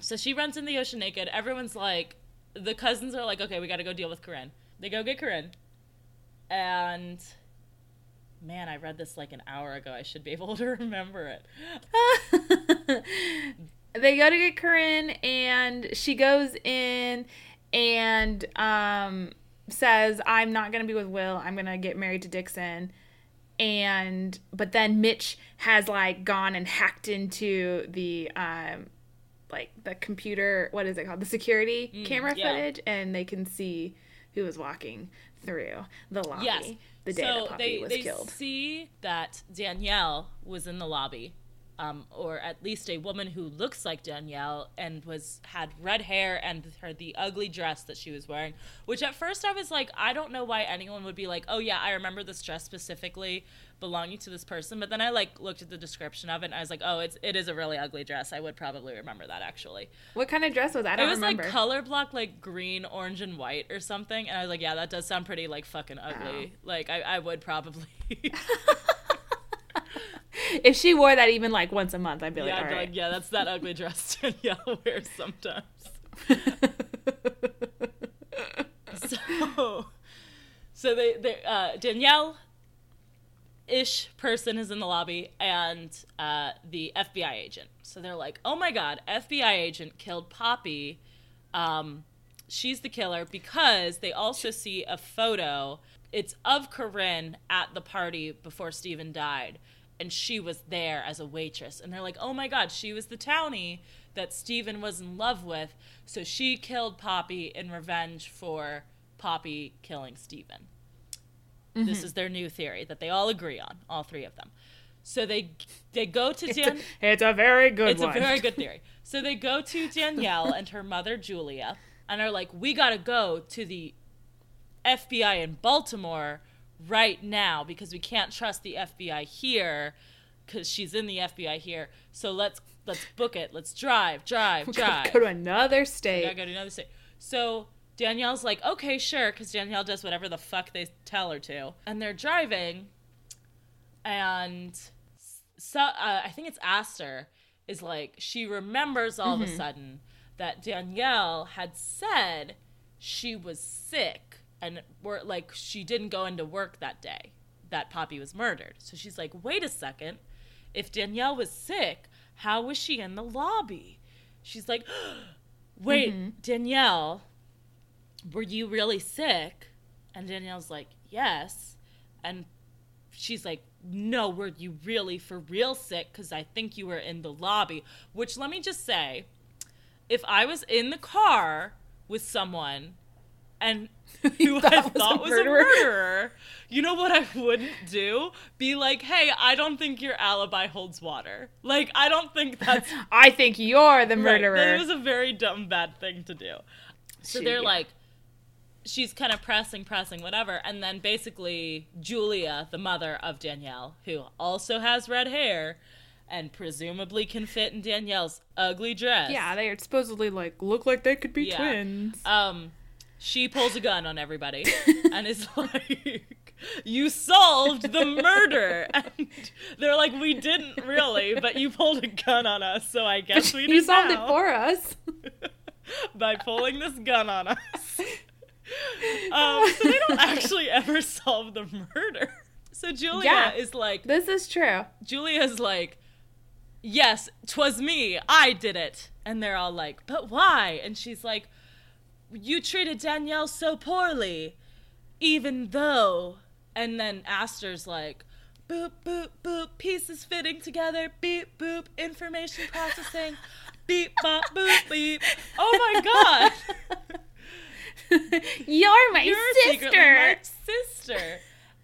So she runs in the ocean naked. Everyone's like, the cousins are like, okay, we got to go deal with Corinne. They go get Corinne, and man, I read this like an hour ago. I should be able <laughs> to remember it. they go to get Corinne and she goes in and um says I'm not going to be with Will. I'm going to get married to Dixon. And but then Mitch has like gone and hacked into the um like the computer, what is it called? The security camera yeah. footage and they can see who was walking through the lobby Yes. the day so that Poppy they, was they killed. see that Danielle was in the lobby, um, or at least a woman who looks like Danielle and was had red hair and her the ugly dress that she was wearing. Which at first I was like, I don't know why anyone would be like, oh yeah, I remember this dress specifically belonging to this person. But then I like looked at the description of it and I was like, oh, it's it is a really ugly dress. I would probably remember that actually. What kind of dress was that? I It was remember. like color block, like green, orange, and white or something. And I was like, yeah, that does sound pretty like fucking ugly. Like I, I would probably. <laughs> <laughs> <laughs> if she wore that even like once a month, I'd be like, yeah, all right. like, yeah, that's that ugly dress <laughs> Danielle wears sometimes. <laughs> So, so they, they uh, Danielle ish person is in the lobby and uh, the FBI agent. So they're like, oh my god, FBI agent killed Poppy. Um, she's the killer because they also see a photo. It's of Corinne at the party before Steven died. And she was there as a waitress. And they're like, oh my god, she was the townie that Steven was in love with. So she killed Poppy in revenge for Poppy killing Steven. This mm-hmm. is their new theory that they all agree on, all three of them. So they they go to It's a, Dan. it's a very good It's one. a very good <laughs> theory. So they go to Danielle and her mother Julia and are like, "We got to go to the FBI in Baltimore right now because we can't trust the FBI here cuz she's in the FBI here. So let's let's book it. Let's drive, drive, <laughs> We drive." gotta go to another state. gotta go to another state. So Danielle's like, okay, sure, because Danielle does whatever the fuck they tell her to. And they're driving, and so uh, I think it's Aster is like she remembers all of a sudden that Danielle had said she was sick and were like she didn't go into work that day that Poppy was murdered. So she's like, wait a second, if Danielle was sick, how was she in the lobby? She's like, <gasps> wait, mm-hmm. Danielle, were you really sick? And Danielle's like, yes. And she's like, no, were you really for real sick? Because I think you were in the lobby. Which, let me just say, if I was in the car with someone and <laughs> who thought I was a thought was a murderer? murderer, you know what I wouldn't do? Be like, hey, I don't think your alibi holds water. Like, I don't think <laughs> that's I think you're the Right, murderer. That was a very dumb, bad thing to do. So She- they're yeah. like, she's kind of pressing, pressing, whatever. And then basically, Julia, the mother of Danielle, who also has red hair and presumably can fit in Danielle's ugly dress. yeah, they are supposedly like look like they could be Yeah. twins. Um, she pulls a gun on everybody and is <laughs> like, "You solved the murder." <laughs> And they're like, "We didn't really, but you pulled a gun on us, so I guess we did. you solved now." it for us. <laughs> by pulling this gun on us. um, so they don't actually ever solve the murder. So Julia Yeah. is like, this is true. Julia's like, yes, 'twas me, I did it. And they're all like, but why? And she's like, you treated Danielle so poorly, even though. And then Aster's like, boop, boop, boop, pieces fitting together, beep, boop, information processing, beep, bop, boop, beep. Oh my god! <laughs> You're my You're sister. my sister.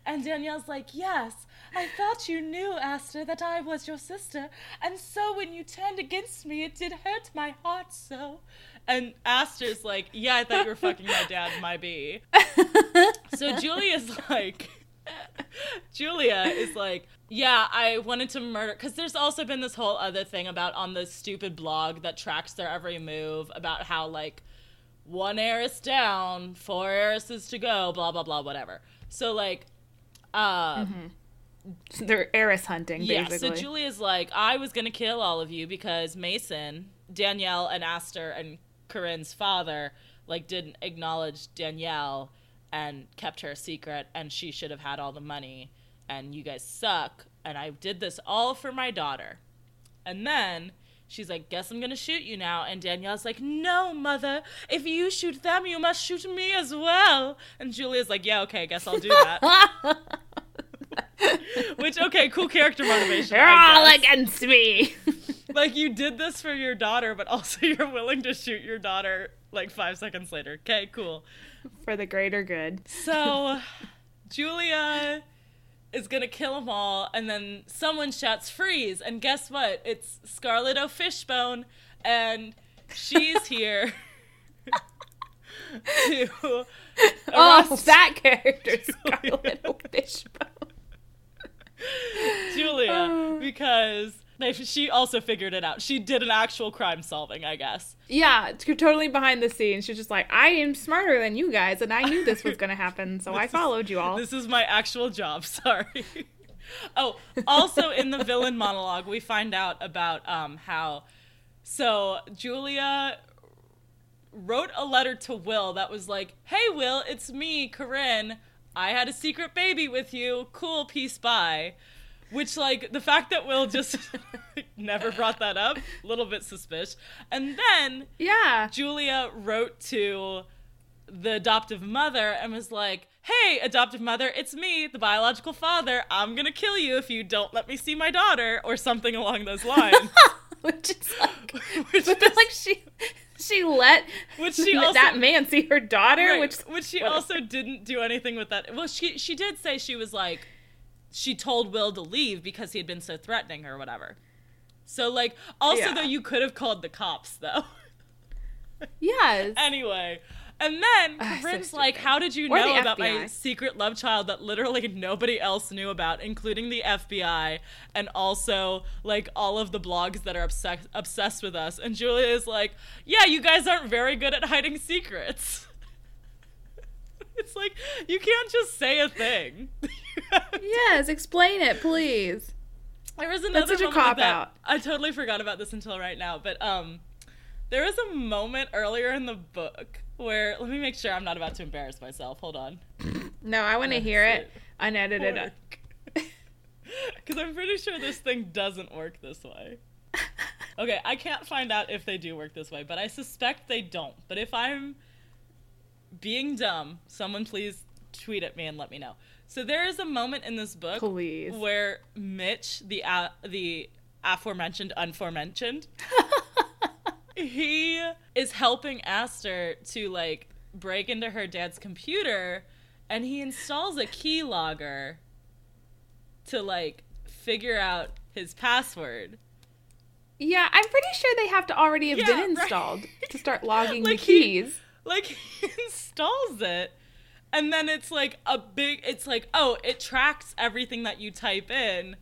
And Danielle's like, yes, I thought you knew, Aster, that I was your sister. And so when you turned against me, it did hurt my heart so. And Aster's like, yeah, I thought you were fucking my dad, my B. <laughs> So Julia's like, Julia is like, Yeah, I wanted to murder because there's also been this whole other thing about on the stupid blog that tracks their every move about how like one heiress down, four heiresses to go, blah blah blah, whatever. So like, uh, So they're heiress hunting, yeah. basically. So Julia's like, I was gonna kill all of you because Mason, Danielle, and Aster and Corinne's father like didn't acknowledge Danielle and kept her a secret, and she should have had all the money. And you guys suck. And I did this all for my daughter. And then she's like, Guess I'm gonna shoot you now. And Danielle's like, No, mother. If you shoot them, you must shoot me as well. And Julia's like, Yeah, okay, I guess I'll do that. <laughs> Which, okay, cool character motivation. They're all against me. <laughs> <laughs> Like, you did this for your daughter, but also <laughs> you're willing to shoot your daughter like five seconds later. Okay, cool. For the greater good. So, <laughs> Julia is gonna kill them all, and then someone shouts "freeze!" and guess what? It's Scarlet O'Fishbone, and she's here to Oh, arrest that character, Scarlet O'Fishbone. Julia oh. because they, she also figured it out. She did an actual crime solving, I guess. Yeah, totally behind the scenes. She's just like, I am smarter than you guys, and I knew this was going to happen, so <laughs> I followed you all. This is my actual job. <laughs> Sorry. oh, also in the villain monologue, we find out about um, how. So Julia wrote a letter to Will that was like, "Hey Will, it's me, Corinne. I had a secret baby with you. Cool, peace, bye." Which, like, the fact that Will just <laughs> never brought that up, a little bit suspicious. And then Yeah. Julia wrote to the adoptive mother and was like, Hey, adoptive mother, it's me, the biological father. I'm gonna kill you if you don't let me see my daughter, or something along those lines. <laughs> Which is like, <laughs> which, but is- like, she she let which she also that man see her daughter, right, which which she what also didn't do anything with that. Well, she she did say she was like she told Will to leave because he had been so threatening or whatever. So like also Yeah. though you could have called the cops though. <laughs> yes. anyway. And then so Corinne's stupid. like, How did you Or know about my secret love child that literally nobody else knew about, including the FBI and also like all of the blogs that are obsessed obsessed with us? And Julia is like, Yeah, you guys aren't very good at hiding secrets. <laughs> it's like you can't just say a thing. <laughs> yes, explain it, please. There was another such a cop that. out. I totally forgot about this until right now, but um, there was a moment earlier in the book where let me make sure I'm not about to embarrass myself. Hold on. <laughs> No, I want to hear it it. unedited. Because I'm pretty sure this thing doesn't work this way. Okay, I can't find out if they do work this way, but I suspect they don't. But if I'm being dumb, someone please tweet at me and let me know. So there is a moment in this book Please. where Mitch, the uh, the aforementioned unforementioned, <laughs> he is helping Aster to like break into her dad's computer, and he installs a keylogger to like figure out his password. Yeah, I'm pretty sure they have to already have Yeah, been right. installed to start logging <laughs> Like the he- keys. Like <laughs> he installs it and then it's like a big it's like oh it tracks everything that you type in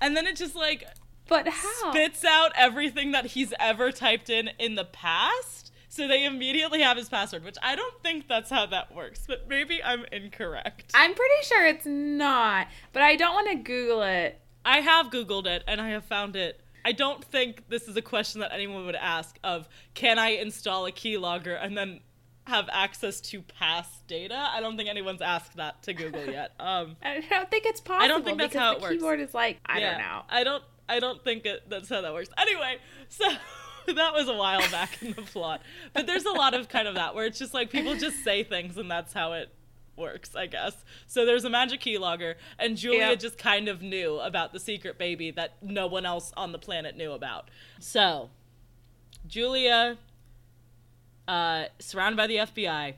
and then it just like But how? spits out everything that he's ever typed in in the past so they immediately have his password which i don't think that's how that works but maybe i'm incorrect I'm pretty sure it's not, but I don't want to Google it. i have googled it and i have found it i don't think this is a question that anyone would ask of can i install a keylogger and then have access to past data i don't think anyone's asked that to google yet <laughs> um I don't think it's possible. I don't think that's how it works. keyboard is like I Yeah, don't know. I don't. I don't think it, that's how that works. Anyway, so <laughs> that was a while back in the plot, but there's a lot of kind of that where it's just like people just say things and that's how it works, I guess. So there's a magic keylogger, and Julia Yep. just kind of knew about the secret baby that no one else on the planet knew about. So Julia, uh, surrounded by the FBI,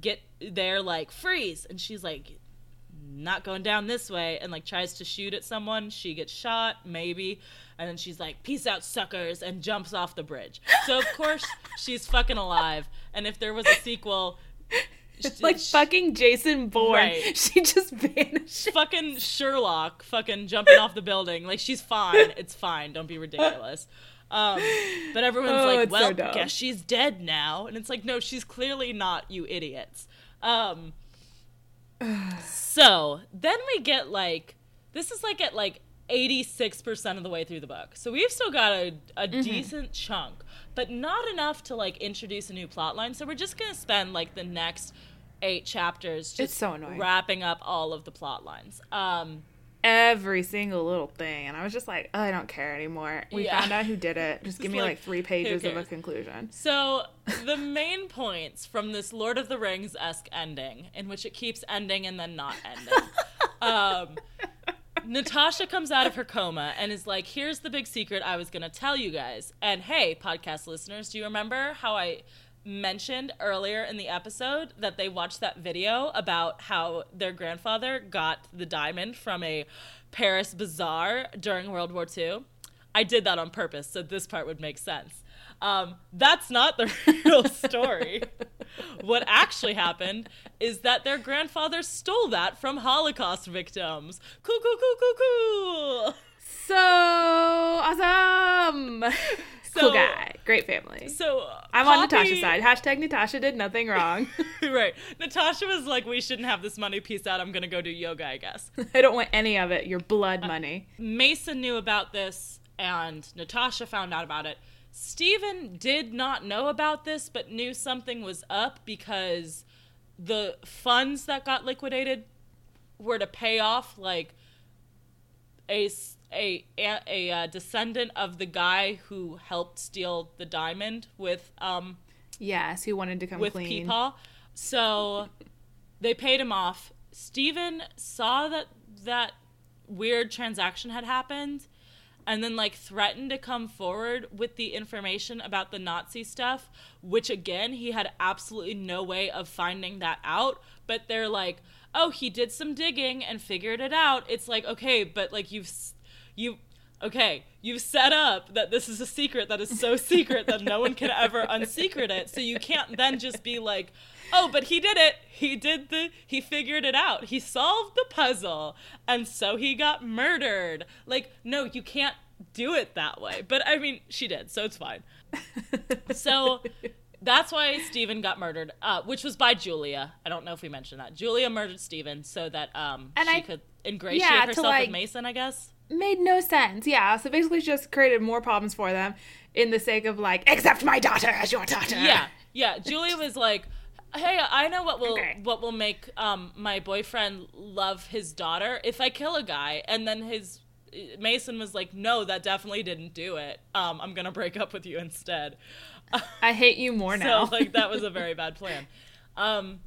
get there like freeze, and she's like, not going down this way and like tries to shoot at someone she gets shot maybe and then she's like peace out suckers and jumps off the bridge so of course <laughs> she's fucking alive and if there was a sequel like fucking Jason Bourne. Right. <laughs> She just vanished. Fucking Sherlock, fucking jumping off the building. Like she's fine. It's fine. Don't be ridiculous. Um, but everyone's oh, like, well, so guess she's dead now, and it's like, no, she's clearly not. You idiots. Um, so then we get like this is like at like 86% of the way through the book. So we've still got a, a mm-hmm. decent chunk, but not enough to like introduce a new plot line. So we're just going to spend like the next eight chapters just it's so annoying. wrapping up all of the plot lines. Um, Every single little thing. And I was just like, oh, I don't care anymore. We yeah. found out who did it. <laughs> Just give me like, like three pages of a conclusion. So the main points from this Lord of the Rings esque ending, in which it keeps ending and then not ending. <laughs> um, Natasha comes out of her coma and is like, "Here's the big secret I was going to tell you guys." And hey, podcast listeners, do you remember how I mentioned earlier in the episode that they watched that video about how their grandfather got the diamond from a Paris bazaar during World War II? I did that on purpose so this part would make sense. Um, that's not the <laughs> real story. <laughs> what actually happened is that their grandfather stole that from Holocaust victims. Cool, cool, cool, cool, cool. So awesome. So, cool guy. Great family. So I'm Poppy, on Natasha's side. Hashtag Natasha did nothing wrong. <laughs> right. Natasha was like, we shouldn't have this money. Peace out. I'm going to go do yoga, I guess. <laughs> I don't want any of it. Your blood uh, money. Mason knew about this and Natasha found out about it. Stephen did not know about this, but knew something was up because the funds that got liquidated were to pay off like a a a, a uh, descendant of the guy who helped steal the diamond with um yes who wanted to come with clean. Peepaw. So they paid him off. Stephen saw that that weird transaction had happened and then like threatened to come forward with the information about the Nazi stuff, which again, he had absolutely no way of finding that out. But they're like, oh, he did some digging and figured it out. It's like, okay, but like you've, you, okay, you've set up that this is a secret that is so secret that no one can ever unsecret it. So you can't then just be like, oh, but he did it. He did the, he figured it out. He solved the puzzle. And so he got murdered. Like, no, you can't do it that way. But I mean, she did, so it's fine. so that's why Stephen got murdered, uh, which was by Julia. I don't know if we mentioned that. Julia murdered Stephen so that um, and she I, could ingratiate yeah, herself like, with Mason, I guess. Made no sense. Yeah, so basically she just created more problems for them in the sake of like, accept my daughter as your daughter. Yeah, yeah. Julia was like, hey, I know what will okay. what will make um, my boyfriend love his daughter if I kill a guy, and then his Mason was like, "No, that definitely didn't do it. Um, I'm gonna break up with you instead." I hate you more <laughs> now. so like that was a very bad <laughs> plan. Um,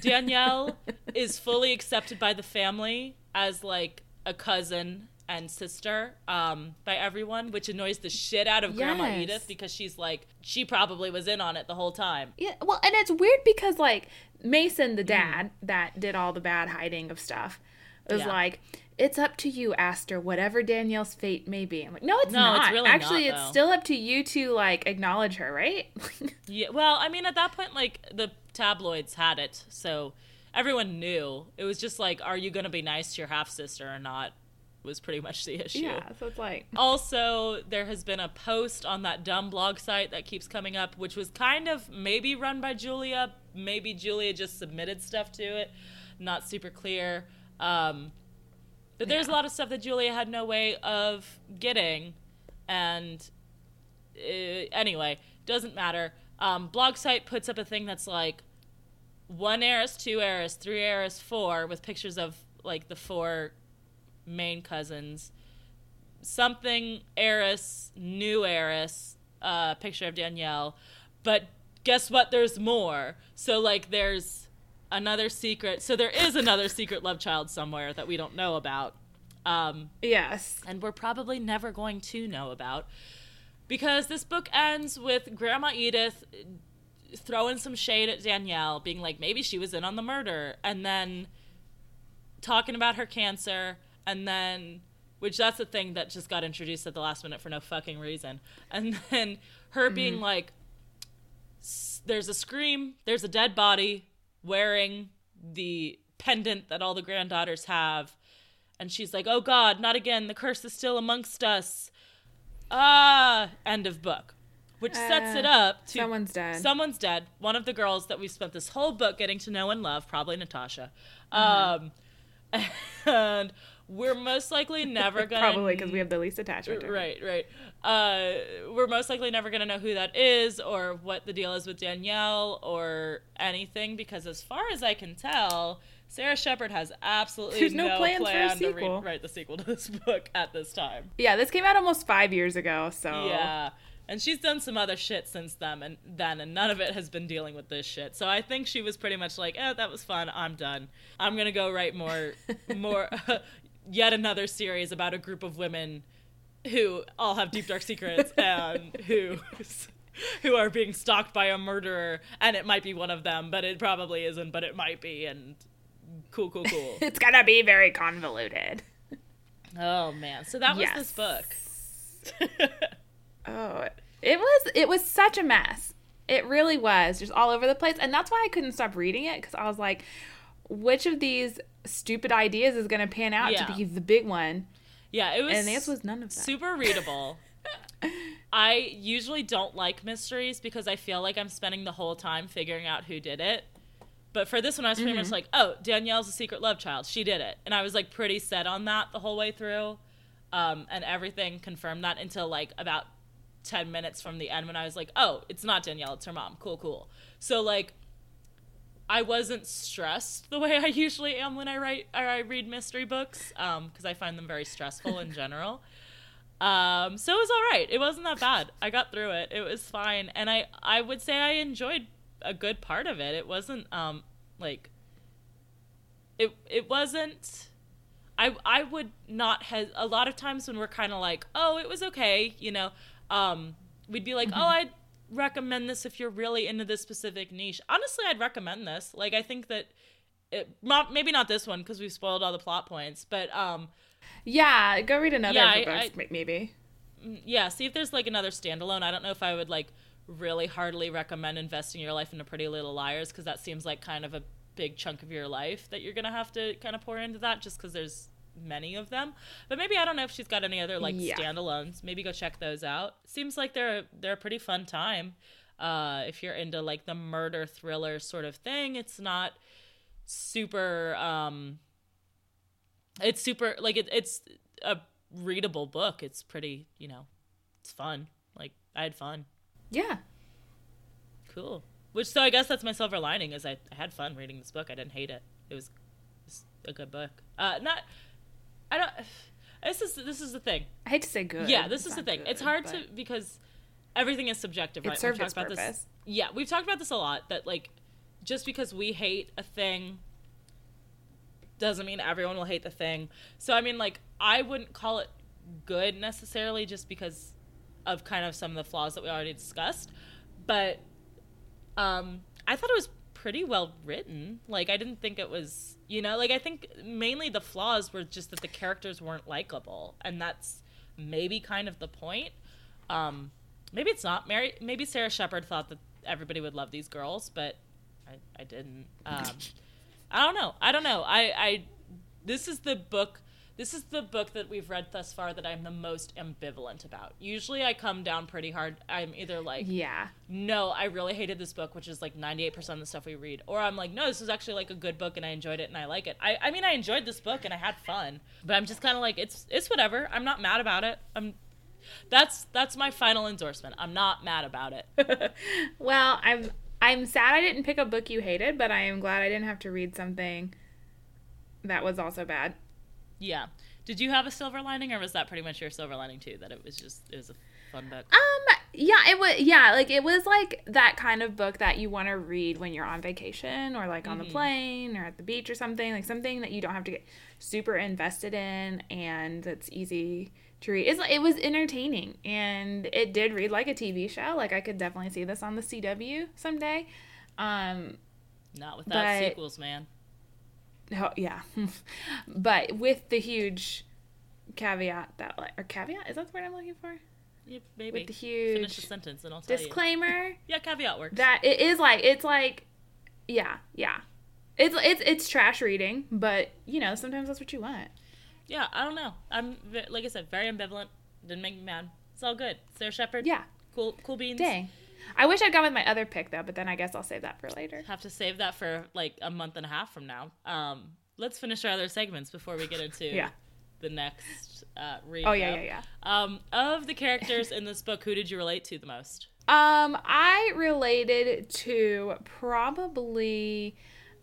Danielle is fully accepted by the family as like a cousin and sister um, by everyone, which annoys the shit out of yes. Grandma Edith because she's like, she probably was in on it the whole time. Yeah, well, and it's weird because like Mason, the dad mm. that did all the bad hiding of stuff, was yeah. like, it's up to you, Aster, whatever Danielle's fate may be. I'm like, no, it's no, not. It's really Actually, not, it's still up to you to like acknowledge her, right? <laughs> yeah. Well, I mean, at that point, like the tabloids had it, so everyone knew. It was just like, are you going to be nice to your half sister or not? Was pretty much the issue. Yeah. So it's like. <laughs> Also, there has been a post on that dumb blog site that keeps coming up, which was kind of maybe run by Julia. Maybe Julia just submitted stuff to it. Not super clear. Um, but there's yeah. a lot of stuff that Julia had no way of getting, and uh, anyway, doesn't matter. Um, blog site puts up a thing that's like one heiress, two heiress, three heiress, four, with pictures of like the four main cousins. Something heiress, new heiress, uh, picture of Danielle. But guess what? There's more. So like there's another secret. So there is another secret love child somewhere that we don't know about. Um, yes. And we're probably never going to know about. Because this book ends with Grandma Edith throwing some shade at Danielle, being like, maybe she was in on the murder. And then talking about her cancer. And then, which that's the thing that just got introduced at the last minute for no fucking reason. And <laughs> then her mm-hmm. being like, there's a scream, there's a dead body, wearing the pendant that all the granddaughters have. And she's like, oh God, not again. The curse is still amongst us. Ah, end of book. Which sets it Uh, up to someone's dead. Someone's dead. One of the girls that we've spent this whole book getting to know and love, probably Natasha. Mm-hmm. Um, <laughs> and we're most likely <laughs> never gonna Probably because we have the least attachment. Right, right. Uh, we're most likely never going to know who that is or what the deal is with Danielle or anything because, as far as I can tell, Sara Shepard has absolutely There's no plans for a plan to sequel. re- write the sequel to this book at this time. Yeah, this came out almost five years ago, so Yeah. And she's done some other shit since then and then and none of it has been dealing with this shit. So I think she was pretty much like, "Oh, that was fun. I'm done. I'm going to go write more <laughs> more <laughs> yet another series about a group of women who all have deep dark secrets <laughs> and who who are being stalked by a murderer and it might be one of them, but it probably isn't, but it might be and cool cool cool. <laughs> it's gonna be very convoluted. oh man. So that was Yes. this book. Oh, it was it was such a mess. It really was, just all over the place, and that's why I couldn't stop reading it because I was like, which of these stupid ideas is going to pan out Yeah. to be the big one? yeah, it was And the answer was none of that. super readable. <laughs> I usually don't like mysteries because I feel like I'm spending the whole time figuring out who did it. But for this one, I was pretty Mm-hmm. much like, oh, Danielle's a secret love child. She did it. And I was like pretty set on that the whole way through. Um, and everything confirmed that until like about 10 minutes from the end when I was like, oh, it's not Danielle, it's her mom. Cool, cool. So like, I wasn't stressed the way I usually am when I write or I read mystery books because I find them very stressful in <laughs> general. Um, so it was all right. It wasn't that bad. I got through it. It was fine, and I I would say I enjoyed a good part of it. It wasn't um like it it wasn't. I I would not have a lot of times when we're kind of like oh it was okay you know um we'd be like oh I'd recommend this if you're really into this specific niche. Honestly, I'd recommend this. Like I think that it not, maybe not this one because we've spoiled all the plot points, but um yeah, go read another Yeah, her I- maybe. yeah, see if there's like another standalone. I don't know if I would like really heartily recommend investing your life into Pretty Little Liars because that seems like kind of a big chunk of your life that you're gonna have to kind of pour into that just because there's many of them. But maybe I don't know if she's got any other like Yeah. standalones. Maybe go check those out. Seems like they're they're a pretty fun time. Uh, if you're into like the murder thriller sort of thing, it's not super. Um, it's super like it, it's a readable book. It's pretty, you know, it's fun. Like I had fun. Yeah. Cool. Which so I guess that's my silver lining is I, I had fun reading this book. I didn't hate it. It was, it was a good book. Uh, not. I don't. This is this is the thing. I hate to say good. Yeah, this is the thing. good, it's hard to because everything is subjective, It right? served We've its talked about purpose. this. Yeah, we've talked about this a lot. That like, just because we hate a thing doesn't mean everyone will hate the thing. So I mean, like, I wouldn't call it good necessarily, just because of kind of some of the flaws that we already discussed. But um, I thought it was pretty well written. Like, I didn't think it was, you know, like I think mainly the flaws were just that the characters weren't likable, and that's maybe kind of the point. Um, maybe it's not. Mary, maybe Sara Shepard thought that everybody would love these girls, but I, I didn't. Um, <laughs> I don't know. I don't know. I, I, this is the book. This is the book that we've read thus far that I'm the most ambivalent about. Usually, I come down pretty hard. I'm either like, Yeah. no, I really hated this book, which is like 98% of the stuff we read. Or I'm like, no, this is actually like a good book and I enjoyed it and I like it. I, I mean, I enjoyed this book and I had fun, but I'm just kind of like, it's, it's whatever. I'm not mad about it. I'm, that's, that's my final endorsement. I'm not mad about it. <laughs> Well, I'm I'm sad I didn't pick a book you hated, but I am glad I didn't have to read something that was also bad. Yeah. Did you have a silver lining or was that pretty much your silver lining too? That it was just, it was a fun book? Um, yeah, it was yeah, like it was like that kind of book that you want to read when you're on vacation or like on the plane or at the beach or something, like something that you don't have to get super invested in and it's easy to read. It's it was entertaining and it did read like a TV show. Like I could definitely see this on the CW someday. Um, Not without But- sequels, man. Oh yeah, <laughs> but with the huge caveat that like or caveat is that the word I'm looking for? Yeah, maybe. With the Finish the huge sentence and I'll tell you. disclaimer <laughs> Yeah, caveat works. that it is like it's like yeah yeah It's it's it's trash reading, but you know sometimes that's what you want. Yeah, I don't know. I'm like I said, very ambivalent. Didn't make me mad. It's all good. Sara Shepard. Yeah. Cool. Cool beans. Dang. I wish I'd gone with my other pick though, but then I guess I'll save that for later. Have to save that for like a month and a half from now. Um, let's finish our other segments before we get into <laughs> Yeah. the next uh, read. Oh yeah, yeah, yeah. Um, of the characters in this book, who did you relate to the most? Um, I related to probably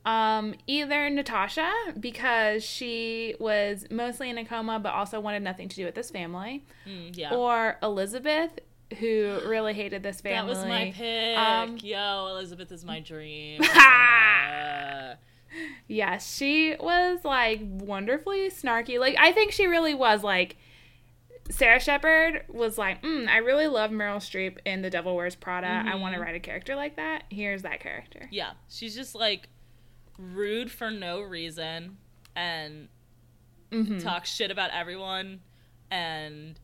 um either Natasha because she was mostly in a coma but also wanted nothing to do with this family, Mm, yeah. or Elizabeth who really hated this family. that was my pick. Um, Yo, Elizabeth is my dream. <laughs> Uh, Yeah, she was like wonderfully snarky. Like I think she really was like Sara Shepard was like, mm, I really love Meryl Streep in The Devil Wears Prada. I want to write a character like that. Here's that character. yeah, she's just like rude for no reason and Mm-hmm. talks shit about everyone and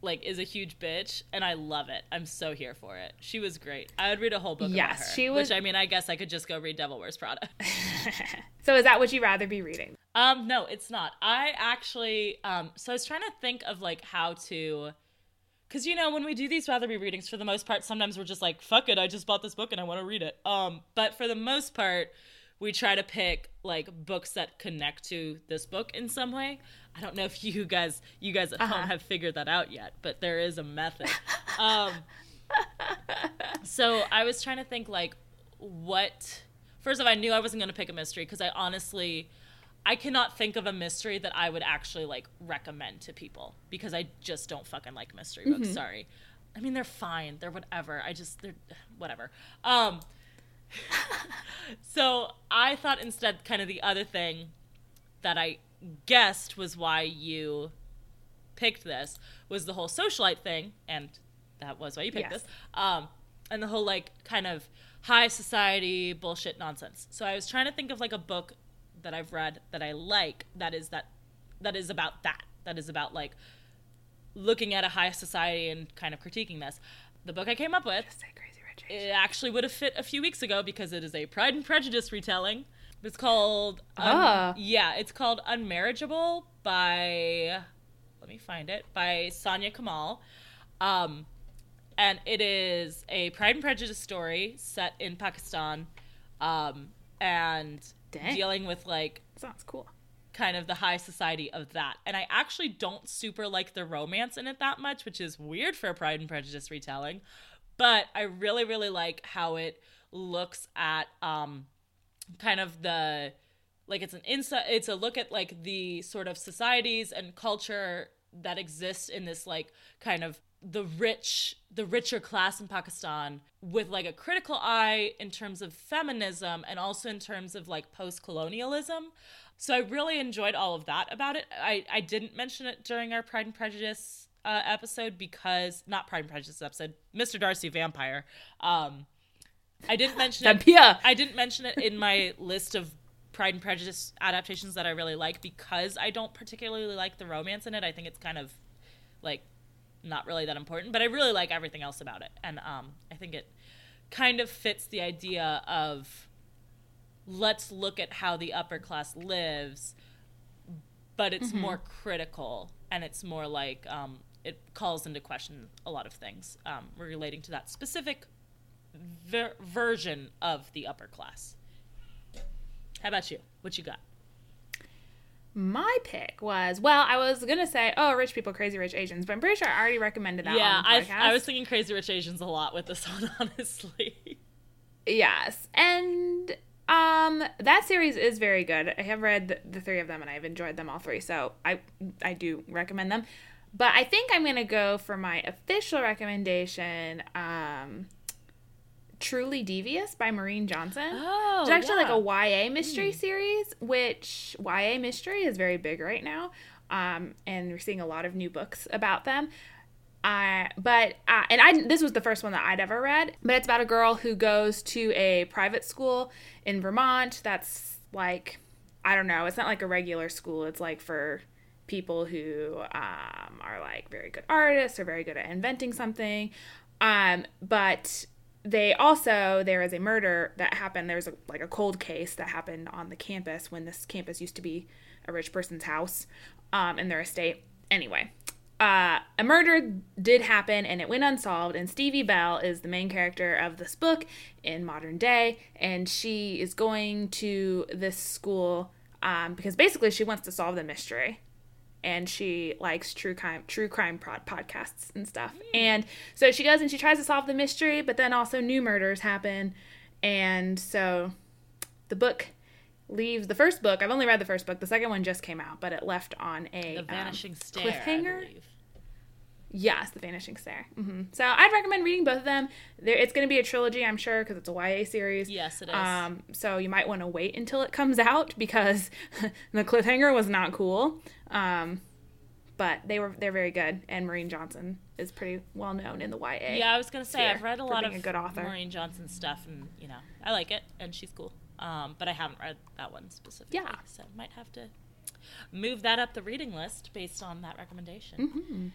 like is a huge bitch and I love it. I'm so here for it. She was great. I would read a whole book about Yes, her. she was- Which I mean, I guess I could just go read Devil Wears Prada. <laughs> so is that what you'd rather be reading? Um, no, it's not. I actually, um, so I was trying to think of like how to, because you know when we do these rather be readings, for the most part, sometimes we're just like, fuck it, I just bought this book and I want to read it. Um, but for the most part, we try to pick like books that connect to this book in some way. I don't know if you guys, you guys at Uh-huh. home have figured that out yet, but there is a method. <laughs> um, <laughs> so I was trying to think like what. First of all, I knew I wasn't going to pick a mystery because I honestly, I cannot think of a mystery that I would actually like recommend to people because I just don't fucking like mystery books. Sorry. I mean, they're fine. They're whatever. I just they're <sighs> whatever. Um. <laughs> so I thought instead, kind of the other thing that I guessed was why you picked this was the whole socialite thing, and that was why you picked Yes. this. Um, and the whole like kind of high society bullshit nonsense. So I was trying to think of like a book that I've read that I like that is that that is about that. That is about like looking at a high society and kind of critiquing this. The book I came up with Say Crazy Rich it actually would have fit a few weeks ago because it is a Pride and Prejudice retelling. It's called Ah. yeah, it's called Unmarriageable by let me find it by Soniah Kamal. Um and it is a Pride and Prejudice story set in Pakistan um and Dang. dealing with like Sounds cool. kind of the high society of that. And I actually don't super like the romance in it that much, which is weird for a Pride and Prejudice retelling. But I really, really like how it looks at um kind of the like it's an insight it's a look at like the sort of societies and culture that exists in this like kind of the rich the richer class in Pakistan with like a critical eye in terms of feminism and also in terms of like post-colonialism. So I really enjoyed all of that about it. I I didn't mention it during our Pride and Prejudice uh, episode because not Pride and Prejudice episode, Mr. Darcy Vampire. Um I didn't mention it Vampire. I didn't mention it in my list of Pride and Prejudice adaptations that I really like because I don't particularly like the romance in it. I think it's kind of like not really that important, but I really like everything else about it. And um, I think it kind of fits the idea of let's look at how the upper class lives, but it's more critical and it's more like um, it calls into question a lot of things um, relating to that specific ver- version of the upper class. How about you? What you got? My pick was well, I was gonna say, oh, rich people, crazy rich Asians, but I'm pretty sure I already recommended that. yeah, on the I. I was thinking Crazy Rich Asians a lot with this <laughs> one, honestly. Yes, and um, that series is very good. I have read the, the three of them, and I've enjoyed them all three. So I I do recommend them. But I think I'm gonna go for my official recommendation. Um, Truly Devious by Maureen Johnson. Oh, It's actually yeah. like a YA mystery series, which YA mystery is very big right now. Um, and we're seeing a lot of new books about them. Uh, but uh, and I this was the first one that I'd ever read, but it's about a girl who goes to a private school in Vermont. That's like I don't know, it's not like a regular school. It's like for people who um, are like very good artists or very good at inventing something. Um, but they also there is a murder that happened. There's a, like a cold case that happened on the campus when this campus used to be a rich person's house um, in their estate. Anyway, uh, a murder did happen and it went unsolved. And Stevie Bell is the main character of this book in modern day, and she is going to this school um, because basically she wants to solve the mystery and she likes true crime true crime prod podcasts and stuff. And so she goes and she tries to solve the mystery, but then also new murders happen. And so the book leaves the first book. I've only read the first book. The second one just came out, but it left on a The um, Vanishing Stair. cliffhanger. Yes, The Vanishing Stair. Mm-hmm. So I'd recommend reading both of them. There, it's going to be a trilogy, I'm sure, because it's a YA series. Yes, it is. Um, so you might want to wait until it comes out <laughs> because <laughs> the cliffhanger was not cool. Um, but they were they're very good, and Maureen Johnson is pretty well known in the YA. Yeah, I was gonna say I've read a lot of a good author. Maureen Johnson stuff, and you know I like it, and she's cool. Um, but I haven't read that one specifically. Yeah. so might have to move that up the reading list based on that recommendation. Mm-hmm.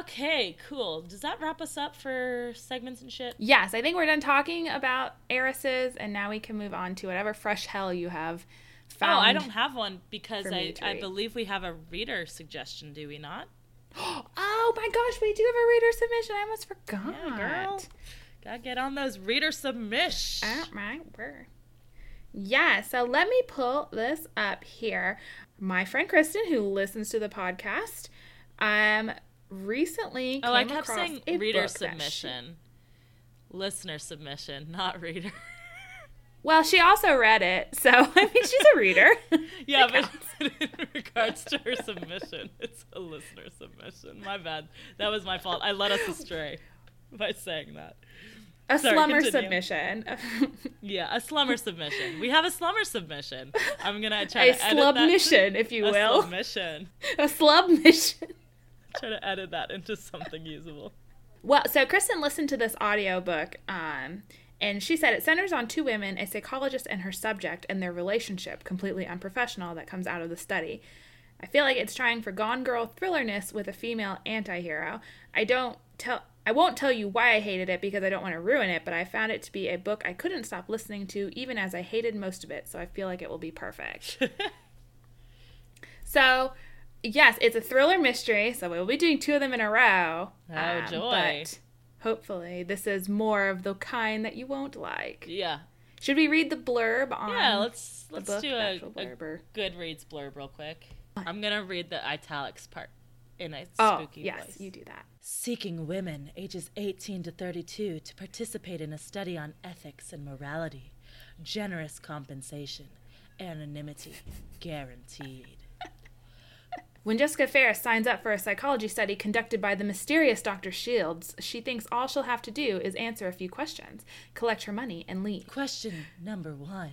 Okay, cool. Does that wrap us up for segments and shit? Yes, I think we're done talking about heiresses, and now we can move on to whatever fresh hell you have found. oh, I don't have one because I, I believe we have a reader suggestion, do we not? <gasps> Oh my gosh, we do have a reader submission. I almost forgot. Yeah, girl. Gotta get on those reader submissions. Oh my word. Yeah, so let me pull this up here. My friend Kristen, who listens to the podcast, um, recently Oh, I kept saying reader that she- submission. Listener submission, not reader. Well, she also read it, so <laughs> I mean, she's a reader. <laughs> yeah, <laughs> but in regards to her submission, it's a listener submission. My bad. That was my fault. I led us astray by saying that. a Sorry, slummer continue. submission. Yeah, a slumber submission. We have a slumber submission. I'm gonna try a to edit that. slubmission, if you will. a will. submission. A slubmission. Try to edit that into something usable. Well, so Kristen listened to this audiobook, um, and she said it centers on two women, a psychologist and her subject, and their relationship, completely unprofessional, that comes out of the study. I feel like it's trying for Gone Girl thrillerness with a female anti-hero. I don't tell I won't tell you why I hated it because I don't want to ruin it, but I found it to be a book I couldn't stop listening to even as I hated most of it, so I feel like it will be perfect. <laughs> So, yes, it's a thriller mystery, so we'll be doing two of them in a row. Oh, Um, joy. But hopefully, this is more of the kind that you won't like. yeah. Should we read the blurb on Yeah, let's let's book, do the a, actual a blurb? Goodreads blurb real quick. I'm gonna read the italics part in a Oh, spooky yes, voice. you do that. Seeking women ages 18 to 32 to participate in a study on ethics and morality. Generous compensation. Anonymity guaranteed. When Jessica Farris signs up for a psychology study conducted by the mysterious Dr. Shields, she thinks all she'll have to do is answer a few questions, collect her money, and leave. Question number one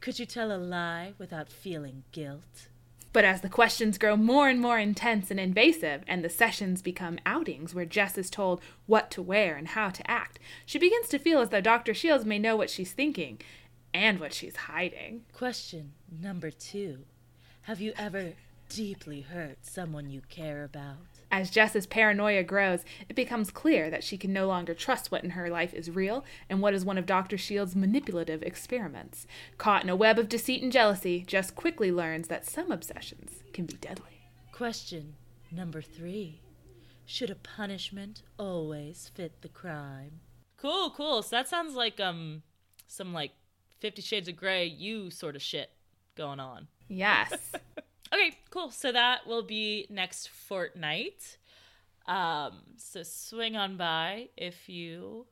Could you tell a lie without feeling guilt? But as the questions grow more and more intense and invasive, and the sessions become outings where Jess is told what to wear and how to act, she begins to feel as though Dr. Shields may know what she's thinking and what she's hiding. Question number two Have you ever deeply hurt someone you care about? As Jess's paranoia grows, it becomes clear that she can no longer trust what in her life is real and what is one of Dr. Shields' manipulative experiments. Caught in a web of deceit and jealousy, Jess quickly learns that some obsessions can be deadly. Question number three Should a punishment always fit the crime? Cool, cool. So that sounds like um some like Fifty Shades of Grey, you sort of shit going on. Yes. <laughs> Okay, cool. So that will be next fortnight. Um, so swing on by if you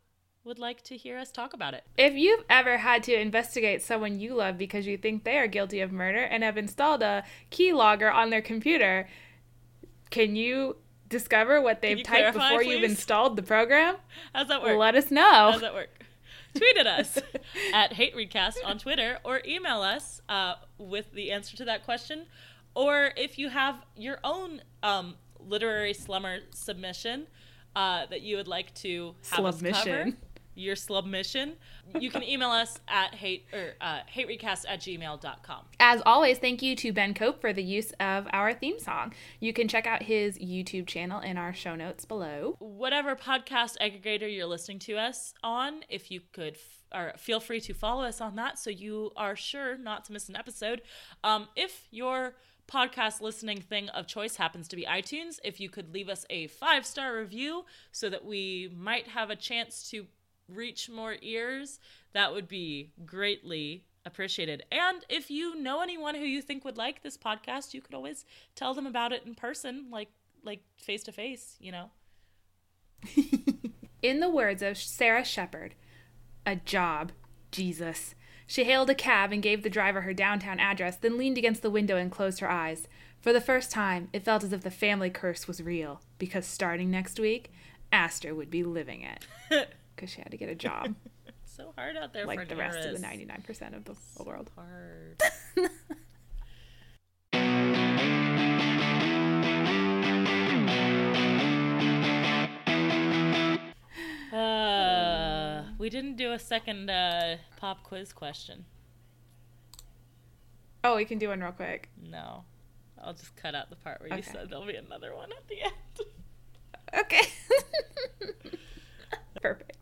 would like to hear us talk about it. If you've ever had to investigate someone you love because you think they are guilty of murder and have installed a keylogger on their computer, can you discover what they've typed clarify, before you've installed the program? How's that work? Let us know. How's that work? <laughs> Tweet at us at <laughs> Hate Recast on Twitter or email us uh, with the answer to that question. Or if you have your own um, literary slumber submission uh, that you would like to have us cover, Submission. your submission, you can email us at hate or uh, haterecast at gmail.com. As always, thank you to Ben Cope for the use of our theme song. You can check out his YouTube channel in our show notes below. Whatever podcast aggregator you're listening to us on, if you could. F- or feel free to follow us on that so you are sure not to miss an episode. Um, if your podcast listening thing of choice happens to be iTunes, if you could leave us a five star review so that we might have a chance to reach more ears, that would be greatly appreciated. And if you know anyone who you think would like this podcast, you could always tell them about it in person, like like face to face, you know. <laughs> in the words of Sara Shepard, a job, Jesus. She hailed a cab and gave the driver her downtown address, then leaned against the window and closed her eyes. For the first time, it felt as if the family curse was real, because starting next week, Aster would be living it. <laughs> Because she had to get a job. <laughs> So hard out there like for the rest of the 99% of the So world. hard. <laughs> uh, we didn't do a second uh, pop quiz question. Oh, we can do one real quick. No. I'll just cut out the part where okay. you said there'll be another one at the end. okay. <laughs> Perfect.